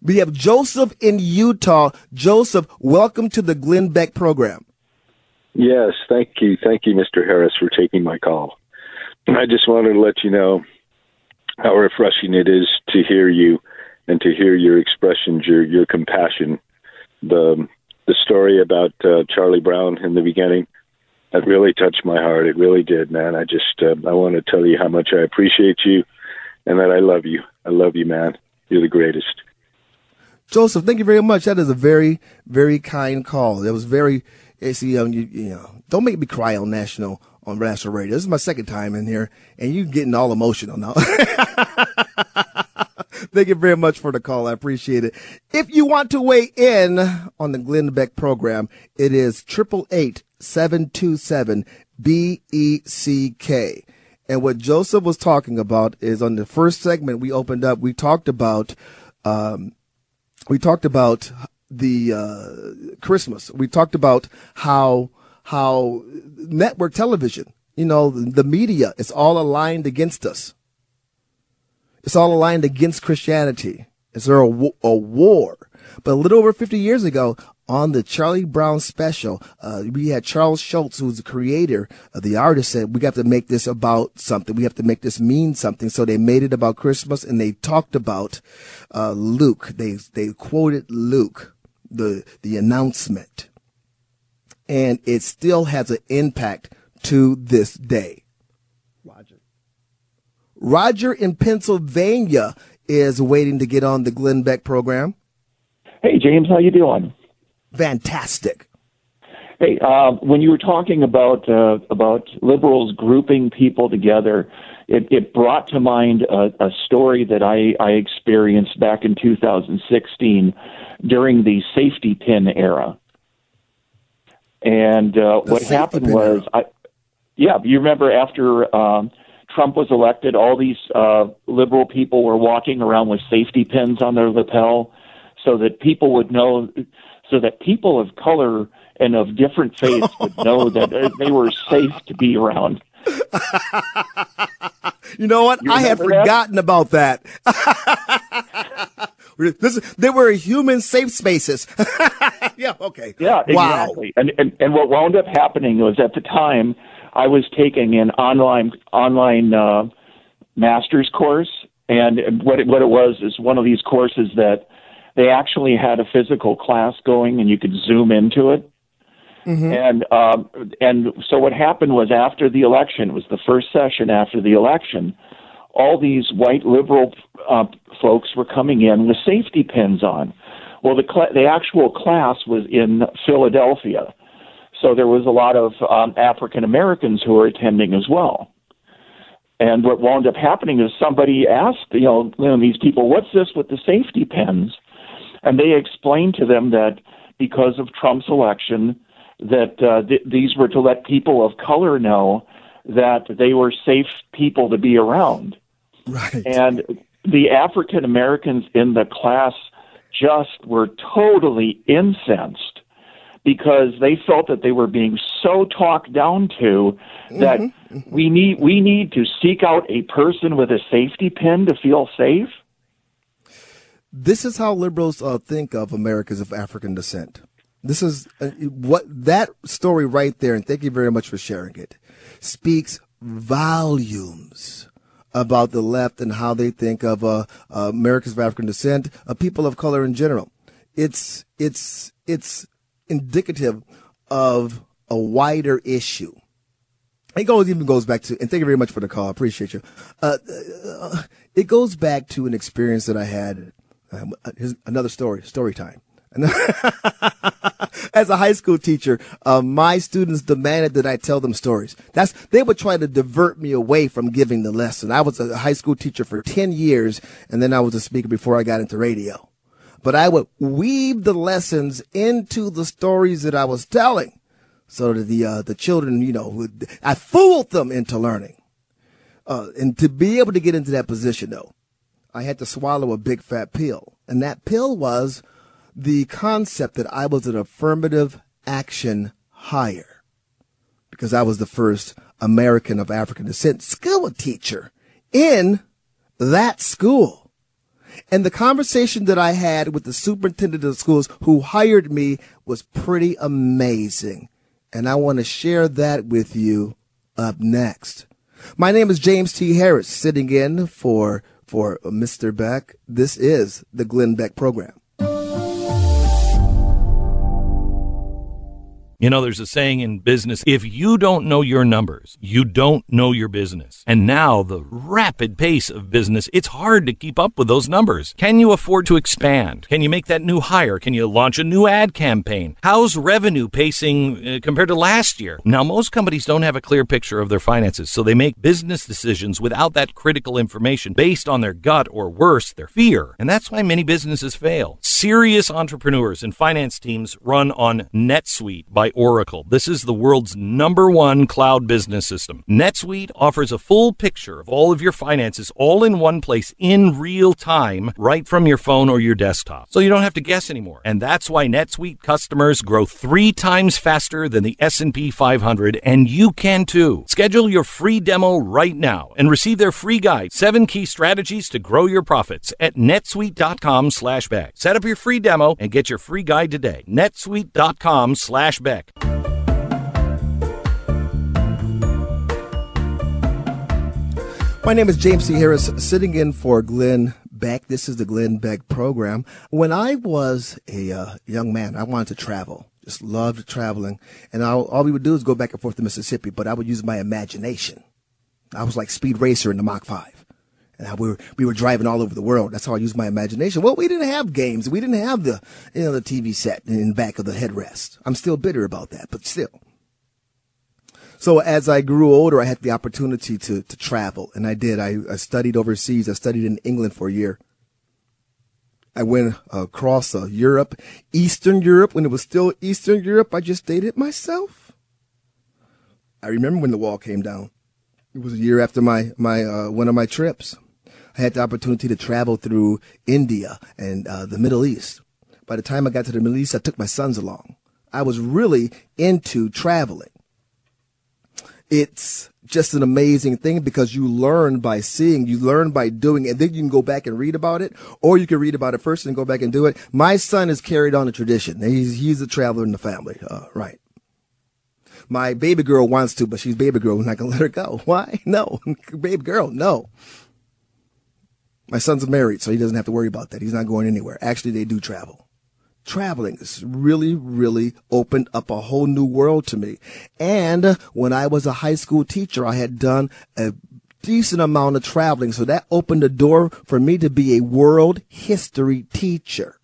[SPEAKER 2] We have Joseph in Utah. Joseph, welcome to the Glenn Beck program.
[SPEAKER 14] Yes, thank you. Thank you, Mr. Harris, for taking my call. I just wanted to let you know how refreshing it is to hear you and to hear your expressions, your your compassion. The the story about uh, Charlie Brown in the beginning that really touched my heart. It really did, man. I just uh, I want to tell you how much I appreciate you and that I love you. I love you, man. You're the greatest.
[SPEAKER 2] Joseph, thank you very much. That is a very, very kind call. That was very, see, um, you, you know, don't make me cry on national, on national radio. This is my second time in here and you getting all emotional now. [LAUGHS] Thank you very much for the call. I appreciate it. If you want to weigh in on the Glenn Beck program, it is triple eight 727 BECK. And what Joseph was talking about is on the first segment we opened up, we talked about, um, we talked about the, uh, Christmas. We talked about how, how network television, you know, the media is all aligned against us. It's all aligned against Christianity. Is there a, a war? But a little over 50 years ago, on the Charlie Brown special, uh, we had Charles Schulz, who's the creator, of the artist said, we have to make this about something. We have to make this mean something. So they made it about Christmas and they talked about, uh, Luke. They, they quoted Luke. the the announcement, and it still has an impact to this day. Roger. In Pennsylvania is waiting to get on the Glenn Beck program.
[SPEAKER 15] Hey James, how you doing?
[SPEAKER 2] Fantastic.
[SPEAKER 15] Hey, uh, when you were talking about uh, about liberals grouping people together, it, it brought to mind a, a story that I, I experienced back in 2016 during the safety pin era. And uh, what happened was, I, yeah, you remember after um, Trump was elected, all these uh, liberal people were walking around with safety pins on their lapel, so that people would know, so that people of color and of different faiths would know [LAUGHS] that uh, they were safe to be around. [LAUGHS]
[SPEAKER 2] you know what? You I had forgotten that? about that. [LAUGHS] this, they were human safe spaces. yeah, okay.
[SPEAKER 15] Yeah, exactly. And, and and what wound up happening was at the time I was taking an online online uh, master's course, and what it, what it was is one of these courses that they actually had a physical class going, and you could zoom into it. Mm-hmm. And um, and so what happened was after the election it was the first session after the election, all these white liberal uh, folks were coming in with safety pins on. Well, the cl- the actual class was in Philadelphia, so there was a lot of um, African Americans who were attending as well. And what wound up happening is somebody asked, you know, you know these people, "What's this with the safety pins?" And they explained to them that because of Trump's election, that uh, th- these were to let people of color know that they were safe people to be around.
[SPEAKER 2] Right.
[SPEAKER 15] And the African Americans in the class just were totally incensed because they felt that they were being so talked down to that mm-hmm. we need we need to seek out a person with a safety pin to feel safe.
[SPEAKER 2] This is how liberals uh, think of Americans of African descent. This is uh, what that story right there, and thank you very much for sharing it, speaks volumes about the left and how they think of uh, uh, Americans of African descent, uh, people of color in general. It's it's it's indicative of a wider issue. It goes even goes back to, and thank you very much for the call. I appreciate you. Uh, uh, it goes back to an experience that I had. Um, here's another story, story time. [LAUGHS] As a high school teacher, uh, my students demanded that I tell them stories. That's they would try to divert me away from giving the lesson. I was a high school teacher for ten years, and then I was a speaker before I got into radio. But I would weave the lessons into the stories that I was telling, so that the uh, the children, you know, would, I fooled them into learning. Uh, and to be able to get into that position, though, I had to swallow a big fat pill, and that pill was the concept that I was an affirmative action hire because I was the first American of African descent school teacher in that school. And the conversation that I had with the superintendent of schools who hired me was pretty amazing. And I want to share that with you up next. My name is James T. Harris, sitting in for, for Mr. Beck. This is the Glenn Beck program.
[SPEAKER 3] You know, there's a saying in business if you don't know your numbers, you don't know your business. And now, the rapid pace of business, it's hard to keep up with those numbers. Can you afford to expand? Can you make that new hire? Can you launch a new ad campaign? How's revenue pacing uh, compared to last year? Now, most companies don't have a clear picture of their finances, so they make business decisions without that critical information based on their gut or worse, their fear. And that's why many businesses fail. Serious entrepreneurs and finance teams run on NetSuite by Oracle. This is the world's number one cloud business system. NetSuite offers a full picture of all of your finances all in one place in real time, right from your phone or your desktop. So you don't have to guess anymore. And that's why NetSuite customers grow three times faster than the S&P 500, and you can too. Schedule your free demo right now and receive their free guide, seven key strategies to grow your profits at netsuite.com slash Beck. Set up your free demo and get your free guide today. netsuite.com slash Beck.
[SPEAKER 2] My name is James T. Harris, sitting in for Glenn Beck. This is the Glenn Beck program. When I was a uh, young man, I wanted to travel. Just loved traveling. And all, all we would do is go back and forth to Mississippi, but I would use my imagination. I was like Speed Racer in the Mach 5. And we were, we were driving all over the world. That's how I used my imagination. Well, we didn't have games. We didn't have the, you know, the TV set in the back of the headrest. I'm still bitter about that, but still. So as I grew older, I had the opportunity to, to travel and I did. I, I studied overseas. I studied in England for a year. I went across uh, Europe, Eastern Europe, when it was still Eastern Europe. I just dated myself. I remember when the wall came down. It was a year after my, my, uh, one of my trips. I had the opportunity to travel through India and uh, the Middle East. By the time I got to the Middle East, I took my sons along. I was really into traveling it's just an amazing thing because you learn by seeing, you learn by doing, and then you can go back and read about it, or you can read about it first and go back and do it. My son has carried on the tradition. He's, he's a traveler in the family. Uh, right. My baby girl wants to, but she's baby girl. I'm not to [LAUGHS] let her go. Why? No. [LAUGHS] baby girl, no. My son's married, so he doesn't have to worry about that. He's not going anywhere. Actually, they do travel traveling has really, really opened up a whole new world to me. And when I was a high school teacher, I had done a decent amount of traveling. So that opened the door for me to be a world history teacher.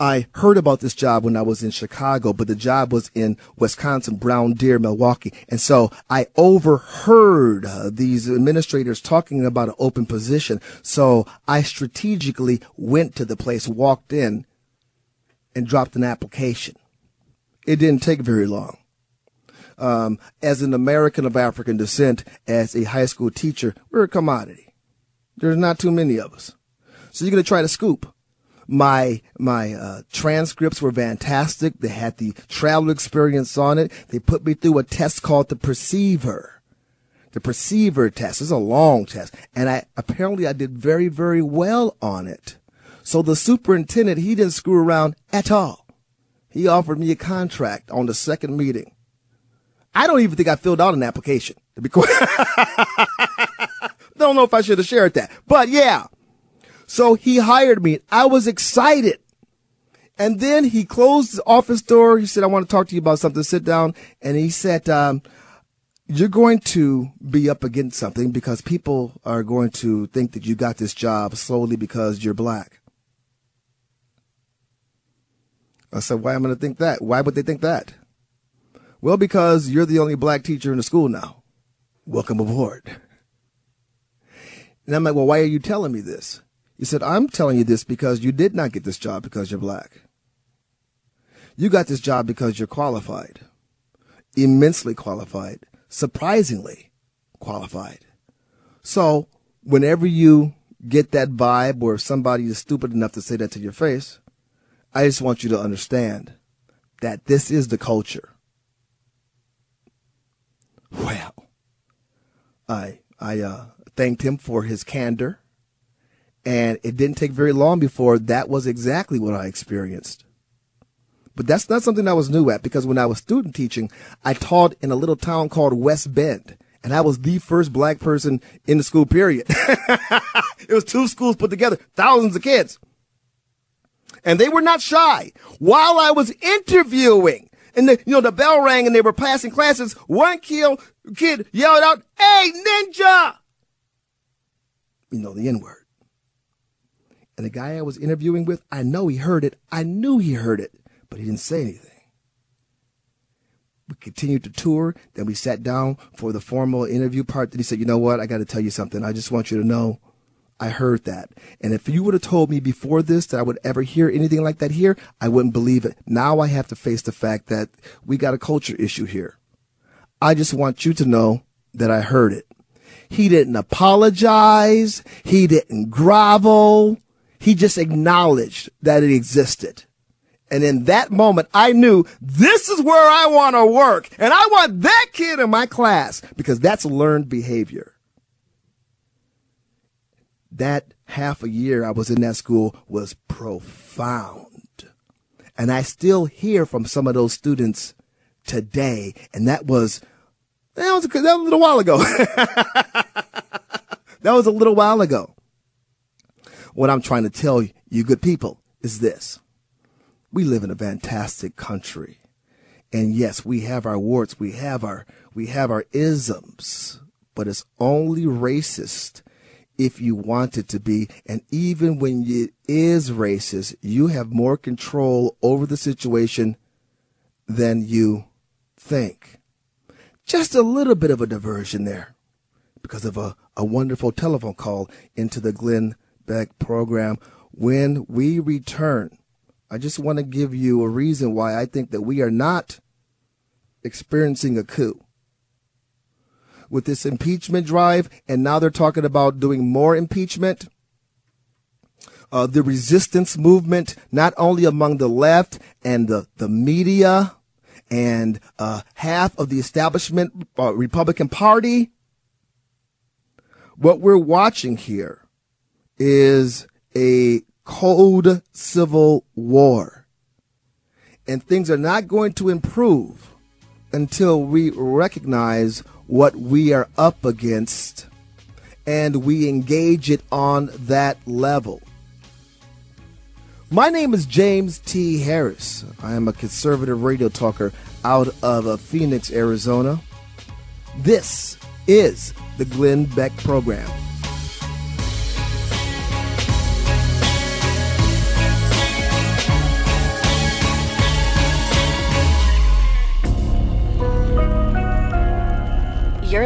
[SPEAKER 2] I heard about this job when I was in Chicago, but the job was in Wisconsin, Brown Deer, Milwaukee. And so I overheard uh, these administrators talking about an open position. So I strategically went to the place, walked in, and dropped an application. It didn't take very long. Um, as an American of African descent, as a high school teacher, we're a commodity. There's not too many of us. So you're going to try to scoop. My my uh, transcripts were fantastic. They had the travel experience on it. They put me through a test called the Perceiver. The Perceiver test is a long test, and I apparently I did very very well on it. So the superintendent he didn't screw around at all. He offered me a contract on the second meeting. I don't even think I filled out an application. To be quite, [LAUGHS] [LAUGHS] don't know if I should have shared that, but yeah, so he hired me. I was excited. And then he closed the office door. He said, I want to talk to you about something. Sit down. And he said, um, you're going to be up against something because people are going to think that you got this job solely because you're black. I said, why am I going to think that? Why would they think that? Well, because you're the only black teacher in the school now. Welcome aboard. And I'm like, well, why are you telling me this? He said, I'm telling you this because you did not get this job because you're black. You got this job because you're qualified, immensely qualified, surprisingly qualified. So whenever you get that vibe or somebody is stupid enough to say that to your face, I just want you to understand that this is the culture. Well, I I uh, thanked him for his candor and it didn't take very long before that was exactly what I experienced. But that's not something I was new at because when I was student teaching, I taught in a little town called West Bend. And I was the first black person in the school period. [LAUGHS] it was two schools put together, thousands of kids. And they were not shy. While I was interviewing, and the, you know, the bell rang and they were passing classes, one kid, yelled out, Hey, ninja! You know, the N word. And the guy I was interviewing with, I know he heard it. I knew he heard it, but he didn't say anything. We continued to tour. Then we sat down for the formal interview part. Then he said, you know what? I got to tell you something. I just want you to know I heard that. And if you would have told me before this that I would ever hear anything like that here, I wouldn't believe it. Now I have to face the fact that we got a culture issue here. I just want you to know that I heard it. He didn't apologize. He didn't grovel. He just acknowledged that it existed. And in that moment, I knew this is where I want to work. And I want that kid in my class because that's learned behavior. That half a year I was in that school was profound. And I still hear from some of those students today. And that was, that was, that was a little while ago. [LAUGHS] That was a little while ago. What I'm trying to tell you, good people, is this. We live in a fantastic country. And yes, we have our warts, we have our, we have our isms, but it's only racist if you want it to be. And even when it is racist, you have more control over the situation than you think. Just a little bit of a diversion there because of a, a wonderful telephone call into the Glenn Beck program. When we return, I just want to give you a reason why I think that we are not experiencing a coup with this impeachment drive, and now they're talking about doing more impeachment. Uh, the resistance movement, not only among the left and the, the media and uh, half of the establishment uh, Republican Party, what we're watching here is a cold civil war. And things are not going to improve until we recognize what we are up against and we engage it on that level. My name is James T. Harris. I am a conservative radio talker out of uh, Phoenix, Arizona. This is the Glenn Beck Program.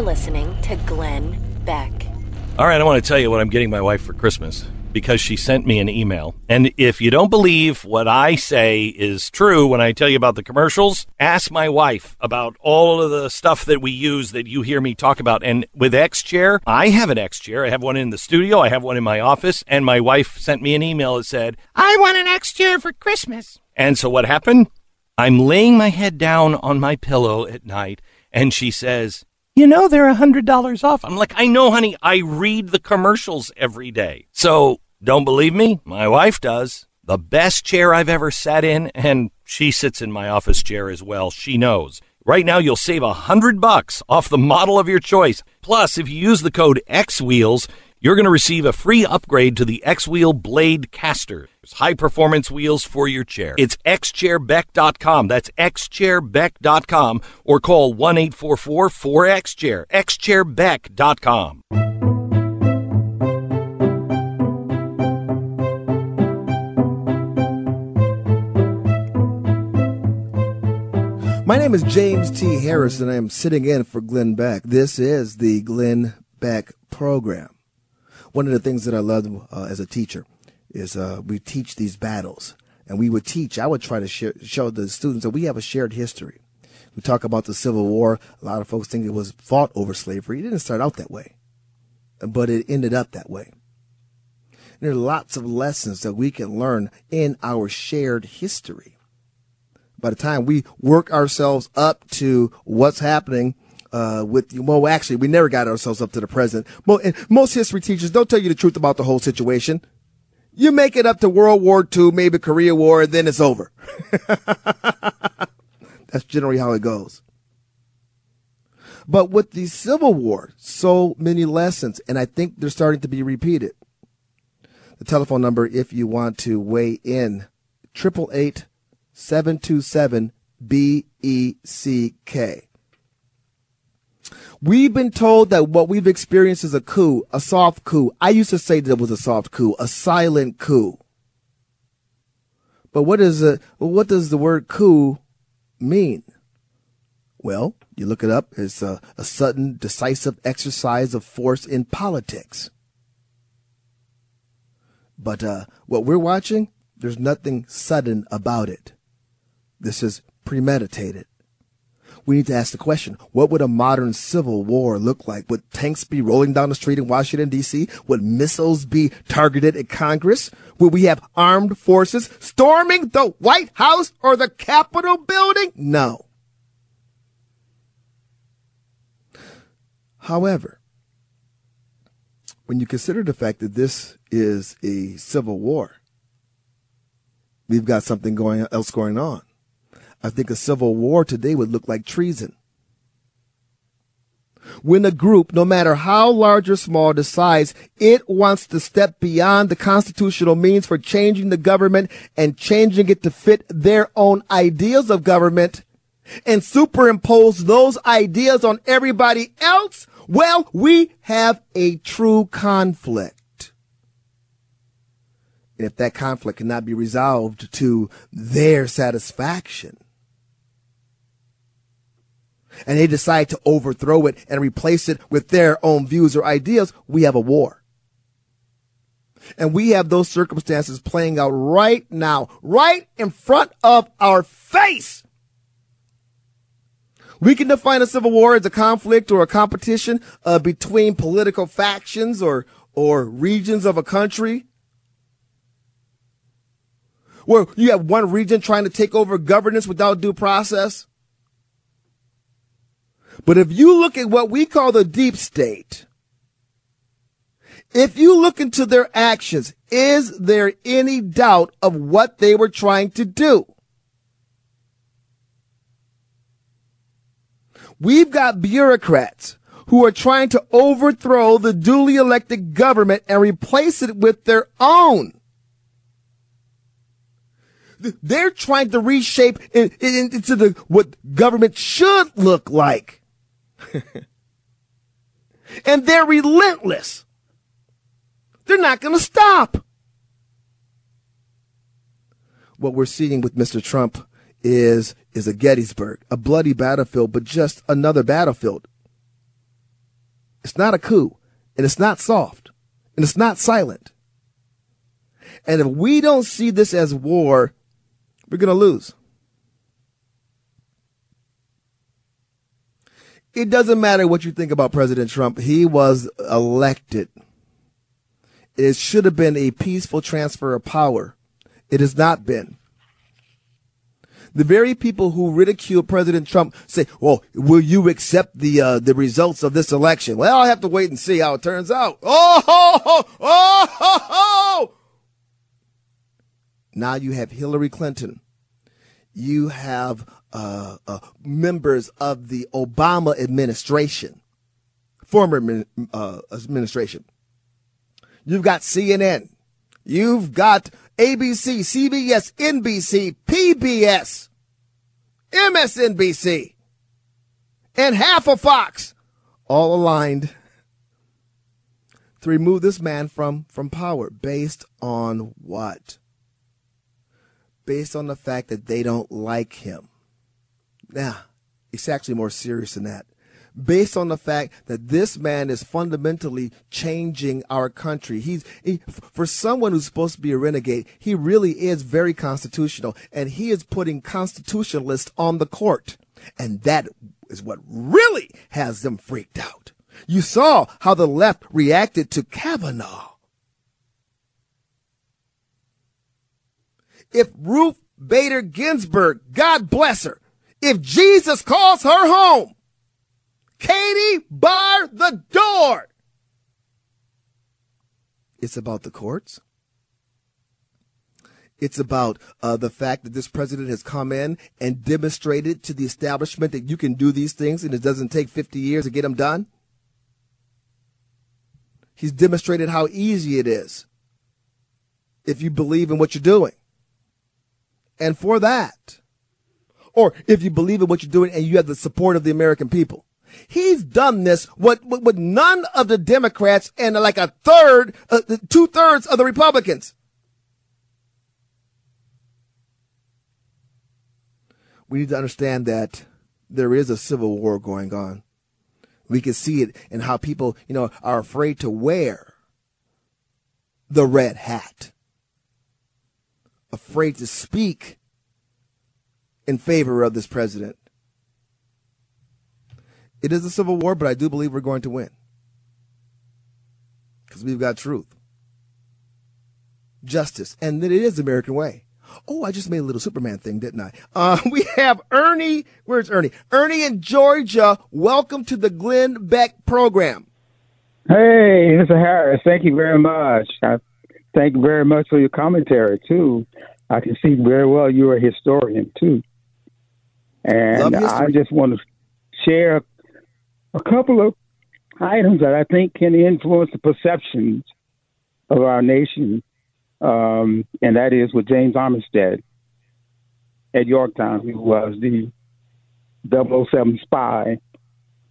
[SPEAKER 1] You're listening to Glenn Beck.
[SPEAKER 3] All right, I want to tell you what I'm getting my wife for Christmas because she sent me an email. And if you don't believe what I say is true when I tell you about the commercials, ask my wife about all of the stuff that we use that you hear me talk about. And with X Chair, I have an X Chair. I have one in the studio, I have one in my office, and my wife sent me an email that said, I want an X Chair for Christmas. And so what happened? I'm laying my head down on my pillow at night, and she says, you know they're a hundred dollars off. I'm like, I know, honey. I read the commercials every day. So don't believe me? My wife does. The best chair I've ever sat in, and she sits in my office chair as well. She knows. Right now, you'll save a hundred bucks off the model of your choice. Plus, if you use the code X Wheels, you're going to receive a free upgrade to the X Wheel Blade Caster. It's high performance wheels for your chair. It's xchairbeck.com. That's xchairbeck.com or call 1 844 4XChair. xchairbeck.com.
[SPEAKER 2] My name is James T. Harris, and I am sitting in for Glenn Beck. This is the Glenn Beck program one of the things that I love uh, as a teacher is uh, we teach these battles, and we would teach. I would try to share, show the students that we have a shared history. We talk about the Civil War. A lot of folks think it was fought over slavery. It didn't start out that way, but it ended up that way. And there are lots of lessons that we can learn in our shared history. By the time we work ourselves up to what's happening uh, with well, actually, we never got ourselves up to the present. most history teachers don't tell you the truth about the whole situation. You make it up to World War II, maybe Korea War, and then it's over. [LAUGHS] That's generally how it goes. But with the Civil War, so many lessons, and I think they're starting to be repeated. The telephone number, if you want to weigh in, triple eight seven two seven B E C K. We've been told that what we've experienced is a coup, a soft coup. I used to say that it was a soft coup, a silent coup. But what is a, what does the word coup mean? Well, you look it up. It's a, a sudden, decisive exercise of force in politics. But uh, what we're watching, there's nothing sudden about it. This is premeditated we need to ask the question, what would a modern civil war look like? Would tanks be rolling down the street in Washington, D.C.? Would missiles be targeted at Congress? Would we have armed forces storming the White House or the Capitol building? No. However, when you consider the fact that this is a civil war, we've got something going else going on. I think a civil war today would look like treason. when a group, no matter how large or small, decides it wants to step beyond the constitutional means for changing the government and changing it to fit their own ideas of government and superimpose those ideas on everybody else, well, we have a true conflict. And if that conflict cannot be resolved to their satisfaction, and they decide to overthrow it and replace it with their own views or ideas, we have a war. And we have those circumstances playing out right now, right in front of our face. We can define a civil war as a conflict or a competition uh, between political factions or or regions of a country. Where you have one region trying to take over governance without due process. But if you look at what we call the deep state, if you look into their actions, is there any doubt of what they were trying to do? We've got bureaucrats who are trying to overthrow the duly elected government and replace it with their own. They're trying to reshape it into the what government should look like. [LAUGHS] and they're relentless. They're not going to stop. What we're seeing with Mr. Trump is is a Gettysburg, a bloody battlefield, but just another battlefield. It's not a coup, and it's not soft, and it's not silent. And if we don't see this as war, we're going to lose. It doesn't matter what you think about President Trump. He was elected. It should have been a peaceful transfer of power. It has not been. The very people who ridicule President Trump say, "Well, will you accept the uh, the results of this election?" Well, I'll have to wait and see how it turns out. Oh, oh, oh, oh, oh. Now you have Hillary Clinton. You have uh, uh, members of the Obama administration, former uh, administration. You've got CNN. You've got ABC, CBS, NBC, PBS, MSNBC, and half of Fox, all aligned to remove this man from, from power based on what? Based on the fact that they don't like him. Now, it's actually more serious than that. Based on the fact that this man is fundamentally changing our country. He's, he, for someone who's supposed to be a renegade, he really is very constitutional and he is putting constitutionalists on the court. And that is what really has them freaked out. You saw how the left reacted to Kavanaugh. If Ruth Bader Ginsburg, God bless her, if Jesus calls her home, Katie, bar the door. It's about the courts. It's about uh, the fact that this president has come in and demonstrated to the establishment that you can do these things and it doesn't take 50 years to get them done. He's demonstrated how easy it is if you believe in what you're doing. And for that, or if you believe in what you're doing and you have the support of the American people. He's done this with, none of the Democrats and like a third, uh, two thirds of the Republicans. We need to understand that there is a civil war going on. We can see it in how people, you know, are afraid to wear the red hat, afraid to speak in favor of this president. It is a civil war, but I do believe we're going to win because we've got truth, justice, and that it is the American way. Oh, I just made a little Superman thing, didn't I? Uh, [LAUGHS] we have Ernie. Where's Ernie? Ernie in Georgia. Welcome to the Glenn Beck program.
[SPEAKER 16] Hey, Mr. Harris. Thank you very much. I thank you very much for your commentary too. I can see very well you're a historian too. And I just want to share a couple of items that I think can influence the perceptions of our nation, um, and that is with James Armistead at Yorktown, who was the 007 spy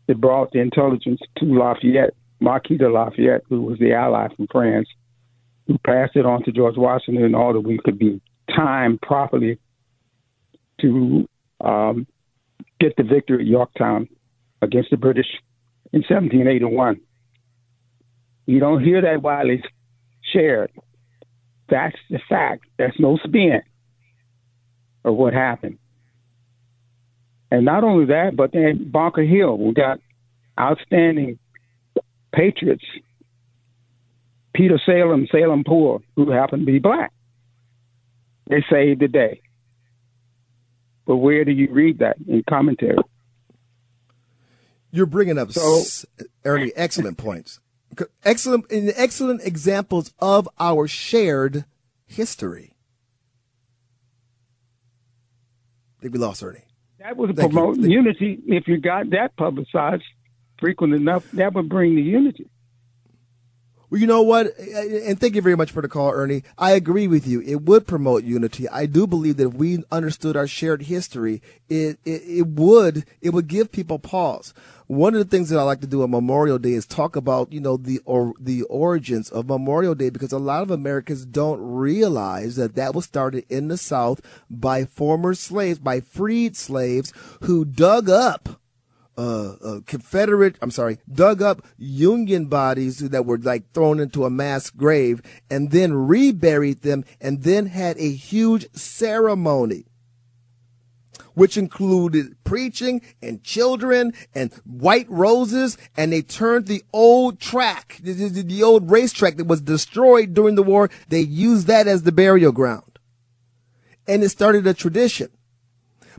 [SPEAKER 16] that brought the intelligence to Lafayette, Marquis de Lafayette, who was the ally from France, who passed it on to George Washington in order we could be timed properly to um, get the victory at Yorktown against the British in 1781. You don't hear that widely shared. That's the fact. That's no spin of what happened. And not only that, but then Bunker Hill, we got outstanding patriots. Peter Salem, Salem Poor, who happened to be black. They saved the day. But where do you read that in commentary?
[SPEAKER 2] You're bringing up so, Ernie excellent points, excellent, excellent examples of our shared history. I think we lost Ernie.
[SPEAKER 16] That would promote you. unity. If you got that publicized frequent enough, that would bring the unity.
[SPEAKER 2] Well, you know what? And thank you very much for the call, Ernie. I agree with you. It would promote unity. I do believe that if we understood our shared history, it, it, it would, it would give people pause. One of the things that I like to do on Memorial Day is talk about, you know, the, or the origins of Memorial Day because a lot of Americans don't realize that that was started in the South by former slaves, by freed slaves who dug up uh, uh, Confederate, I'm sorry, dug up Union bodies that were like thrown into a mass grave and then reburied them and then had a huge ceremony. Which included preaching and children and white roses, and they turned the old track, the, the, the old racetrack that was destroyed during the war. They used that as the burial ground, and it started a tradition.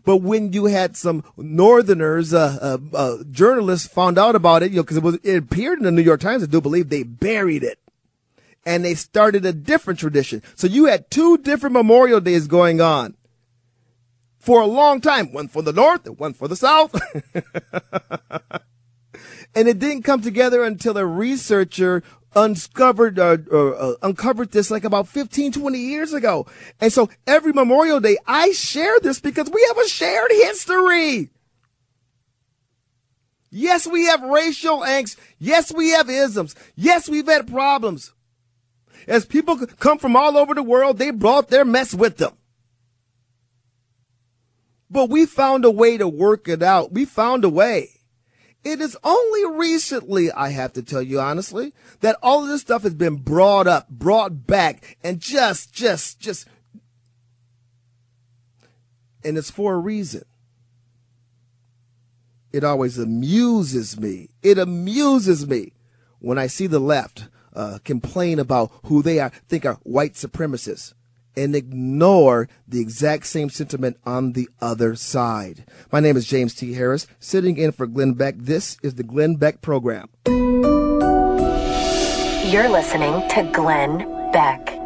[SPEAKER 2] But when you had some Northerners, uh, uh, uh, journalists found out about it, you know, because it was it appeared in the New York Times. I do believe they buried it, and they started a different tradition. So you had two different Memorial Days going on for a long time. One for the North and one for the South. [LAUGHS] and it didn't come together until a researcher uncovered uh, uh, uh, uncovered this like about 15 20 years ago. And so every memorial day i share this because we have a shared history. Yes we have racial angst. Yes we have isms. Yes we've had problems. As people come from all over the world they brought their mess with them. But we found a way to work it out. We found a way it is only recently, I have to tell you honestly, that all of this stuff has been brought up, brought back, and just, just, just, and it's for a reason. It always amuses me. It amuses me when I see the left uh, complain about who they are, think are white supremacists and ignore the exact same sentiment on the other side. My name is James T. Harris, sitting in for Glenn Beck. This is the Glenn Beck Program.
[SPEAKER 1] You're listening to Glenn Beck.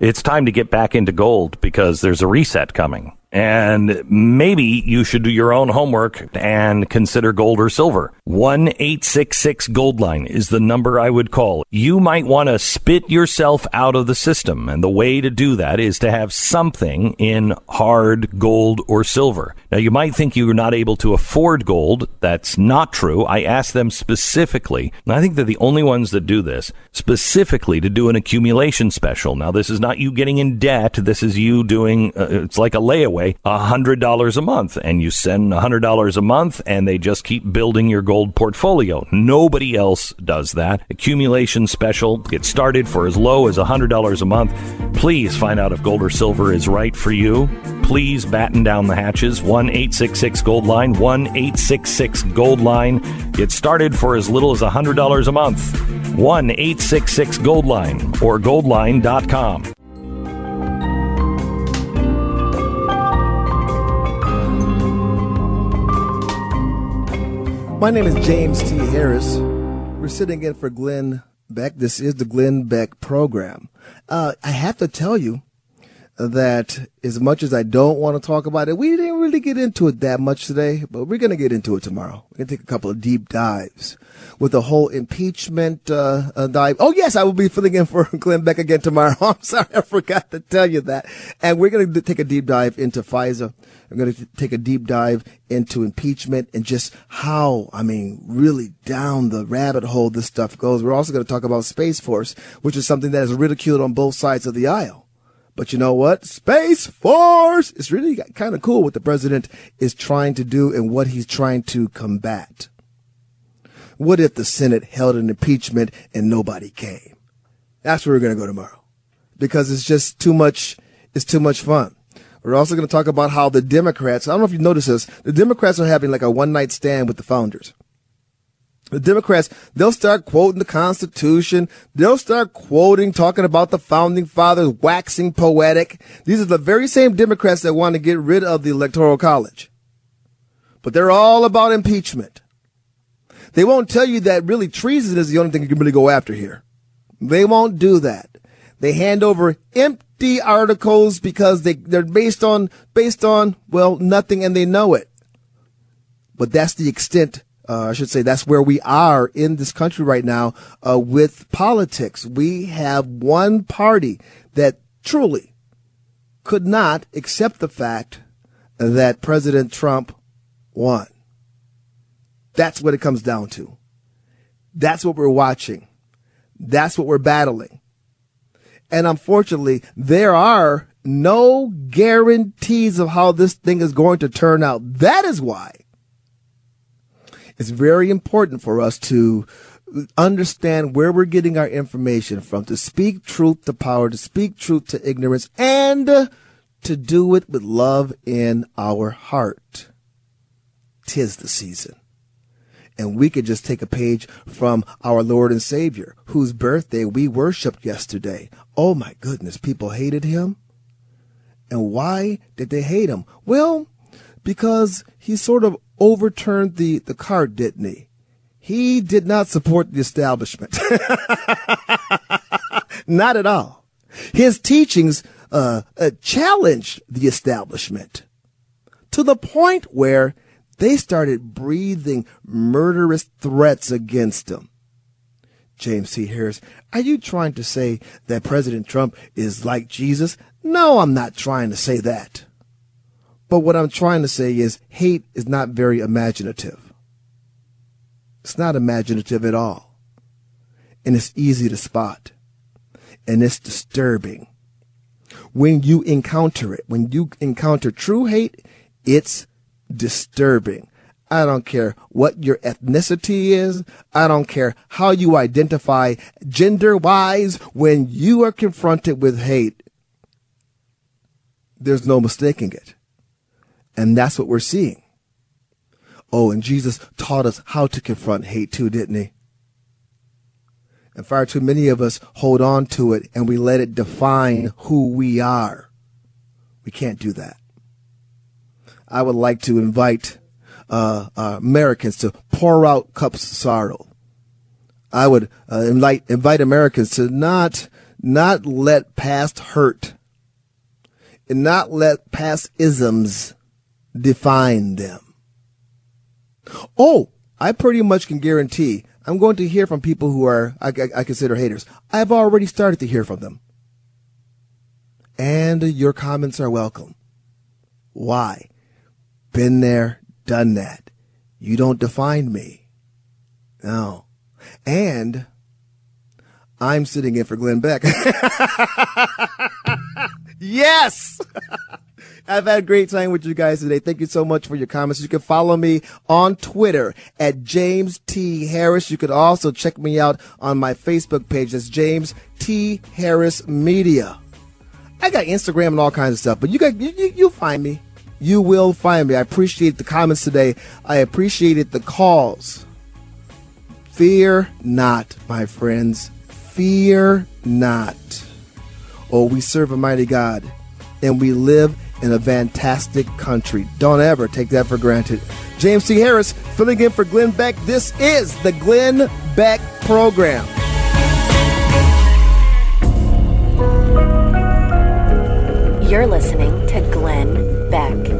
[SPEAKER 3] It's time to get back into gold because there's a reset coming. And maybe you should do your own homework and consider gold or silver. 1 866 Gold Line is the number I would call. You might want to spit yourself out of the system. And the way to do that is to have something in hard gold or silver. Now, you might think you're not able to afford gold. That's not true. I asked them specifically, and I think they're the only ones that do this, specifically to do an accumulation special. Now, this is not you getting in debt. This is you doing, uh, it's like a layaway a $100 a month and you send $100 a month and they just keep building your gold portfolio. Nobody else does that. Accumulation special. Get started for as low as $100 a month. Please find out if gold or silver is right for you. Please batten down the hatches. 1 866 Gold Line. 1 866 Gold Line. Get started for as little as $100 a month. 1 866 Gold Line or goldline.com.
[SPEAKER 2] My name is James T. Harris. We're sitting in for Glenn Beck. This is the Glenn Beck program. Uh, I have to tell you, that as much as I don't want to talk about it, we didn't really get into it that much today, but we're going to get into it tomorrow. We're going to take a couple of deep dives with the whole impeachment uh, uh, dive. Oh, yes, I will be filling in for [LAUGHS] Glenn Beck again tomorrow. [LAUGHS] I'm sorry, I forgot to tell you that. And we're going to take a deep dive into FISA. We're going to take a deep dive into impeachment and just how, I mean, really down the rabbit hole this stuff goes. We're also going to talk about Space Force, which is something that is ridiculed on both sides of the aisle. But you know what? Space Force is really kind of cool what the president is trying to do and what he's trying to combat. What if the Senate held an impeachment and nobody came? That's where we're going to go tomorrow because it's just too much. It's too much fun. We're also going to talk about how the Democrats, I don't know if you noticed this, the Democrats are having like a one night stand with the founders. The Democrats, they'll start quoting the Constitution. They'll start quoting, talking about the founding fathers, waxing poetic. These are the very same Democrats that want to get rid of the Electoral College. But they're all about impeachment. They won't tell you that really treason is the only thing you can really go after here. They won't do that. They hand over empty articles because they, they're based on, based on, well, nothing and they know it. But that's the extent uh, I should say that's where we are in this country right now uh, with politics. We have one party that truly could not accept the fact that President Trump won. That's what it comes down to. That's what we're watching. That's what we're battling. And unfortunately, there are no guarantees of how this thing is going to turn out. That is why it's very important for us to understand where we're getting our information from, to speak truth to power, to speak truth to ignorance, and to do it with love in our heart. Tis the season. And we could just take a page from our Lord and Savior, whose birthday we worshiped yesterday. Oh my goodness, people hated him. And why did they hate him? Well, because he sort of overturned the, the card, didn't he? He did not support the establishment. [LAUGHS] not at all. His teachings uh, uh, challenged the establishment to the point where they started breathing murderous threats against him. James T. Harris, are you trying to say that President Trump is like Jesus? No, I'm not trying to say that. But what I'm trying to say is hate is not very imaginative. It's not imaginative at all. And it's easy to spot. And it's disturbing. When you encounter it, when you encounter true hate, it's disturbing. I don't care what your ethnicity is. I don't care how you identify gender wise. When you are confronted with hate, there's no mistaking it. And that's what we're seeing. Oh, and Jesus taught us how to confront hate too, didn't he? And far too many of us hold on to it and we let it define who we are. We can't do that. I would like to invite uh, uh, Americans to pour out cups of sorrow. I would uh, invite invite Americans to not not let past hurt and not let past isms define them. Oh, I pretty much can guarantee I'm going to hear from people who are, I, I, I consider haters. I've already started to hear from them. And your comments are welcome. Why? Been there, done that. You don't define me. No. And I'm sitting in for Glenn Beck. [LAUGHS] yes! [LAUGHS] I've had a great time with you guys today. Thank you so much for your comments. You can follow me on Twitter at James T. Harris. You could also check me out on my Facebook page. That's James T. Harris Media. I got Instagram and all kinds of stuff, but you got you, you you'll find me. You will find me. I appreciate the comments today. I appreciated the calls. Fear not, my friends. Fear not. Oh, we serve a mighty God, and we live in a fantastic country. Don't ever take that for granted. James T. Harris filling in for Glenn Beck. This is the Glenn Beck Program.
[SPEAKER 1] You're listening to Glenn Beck.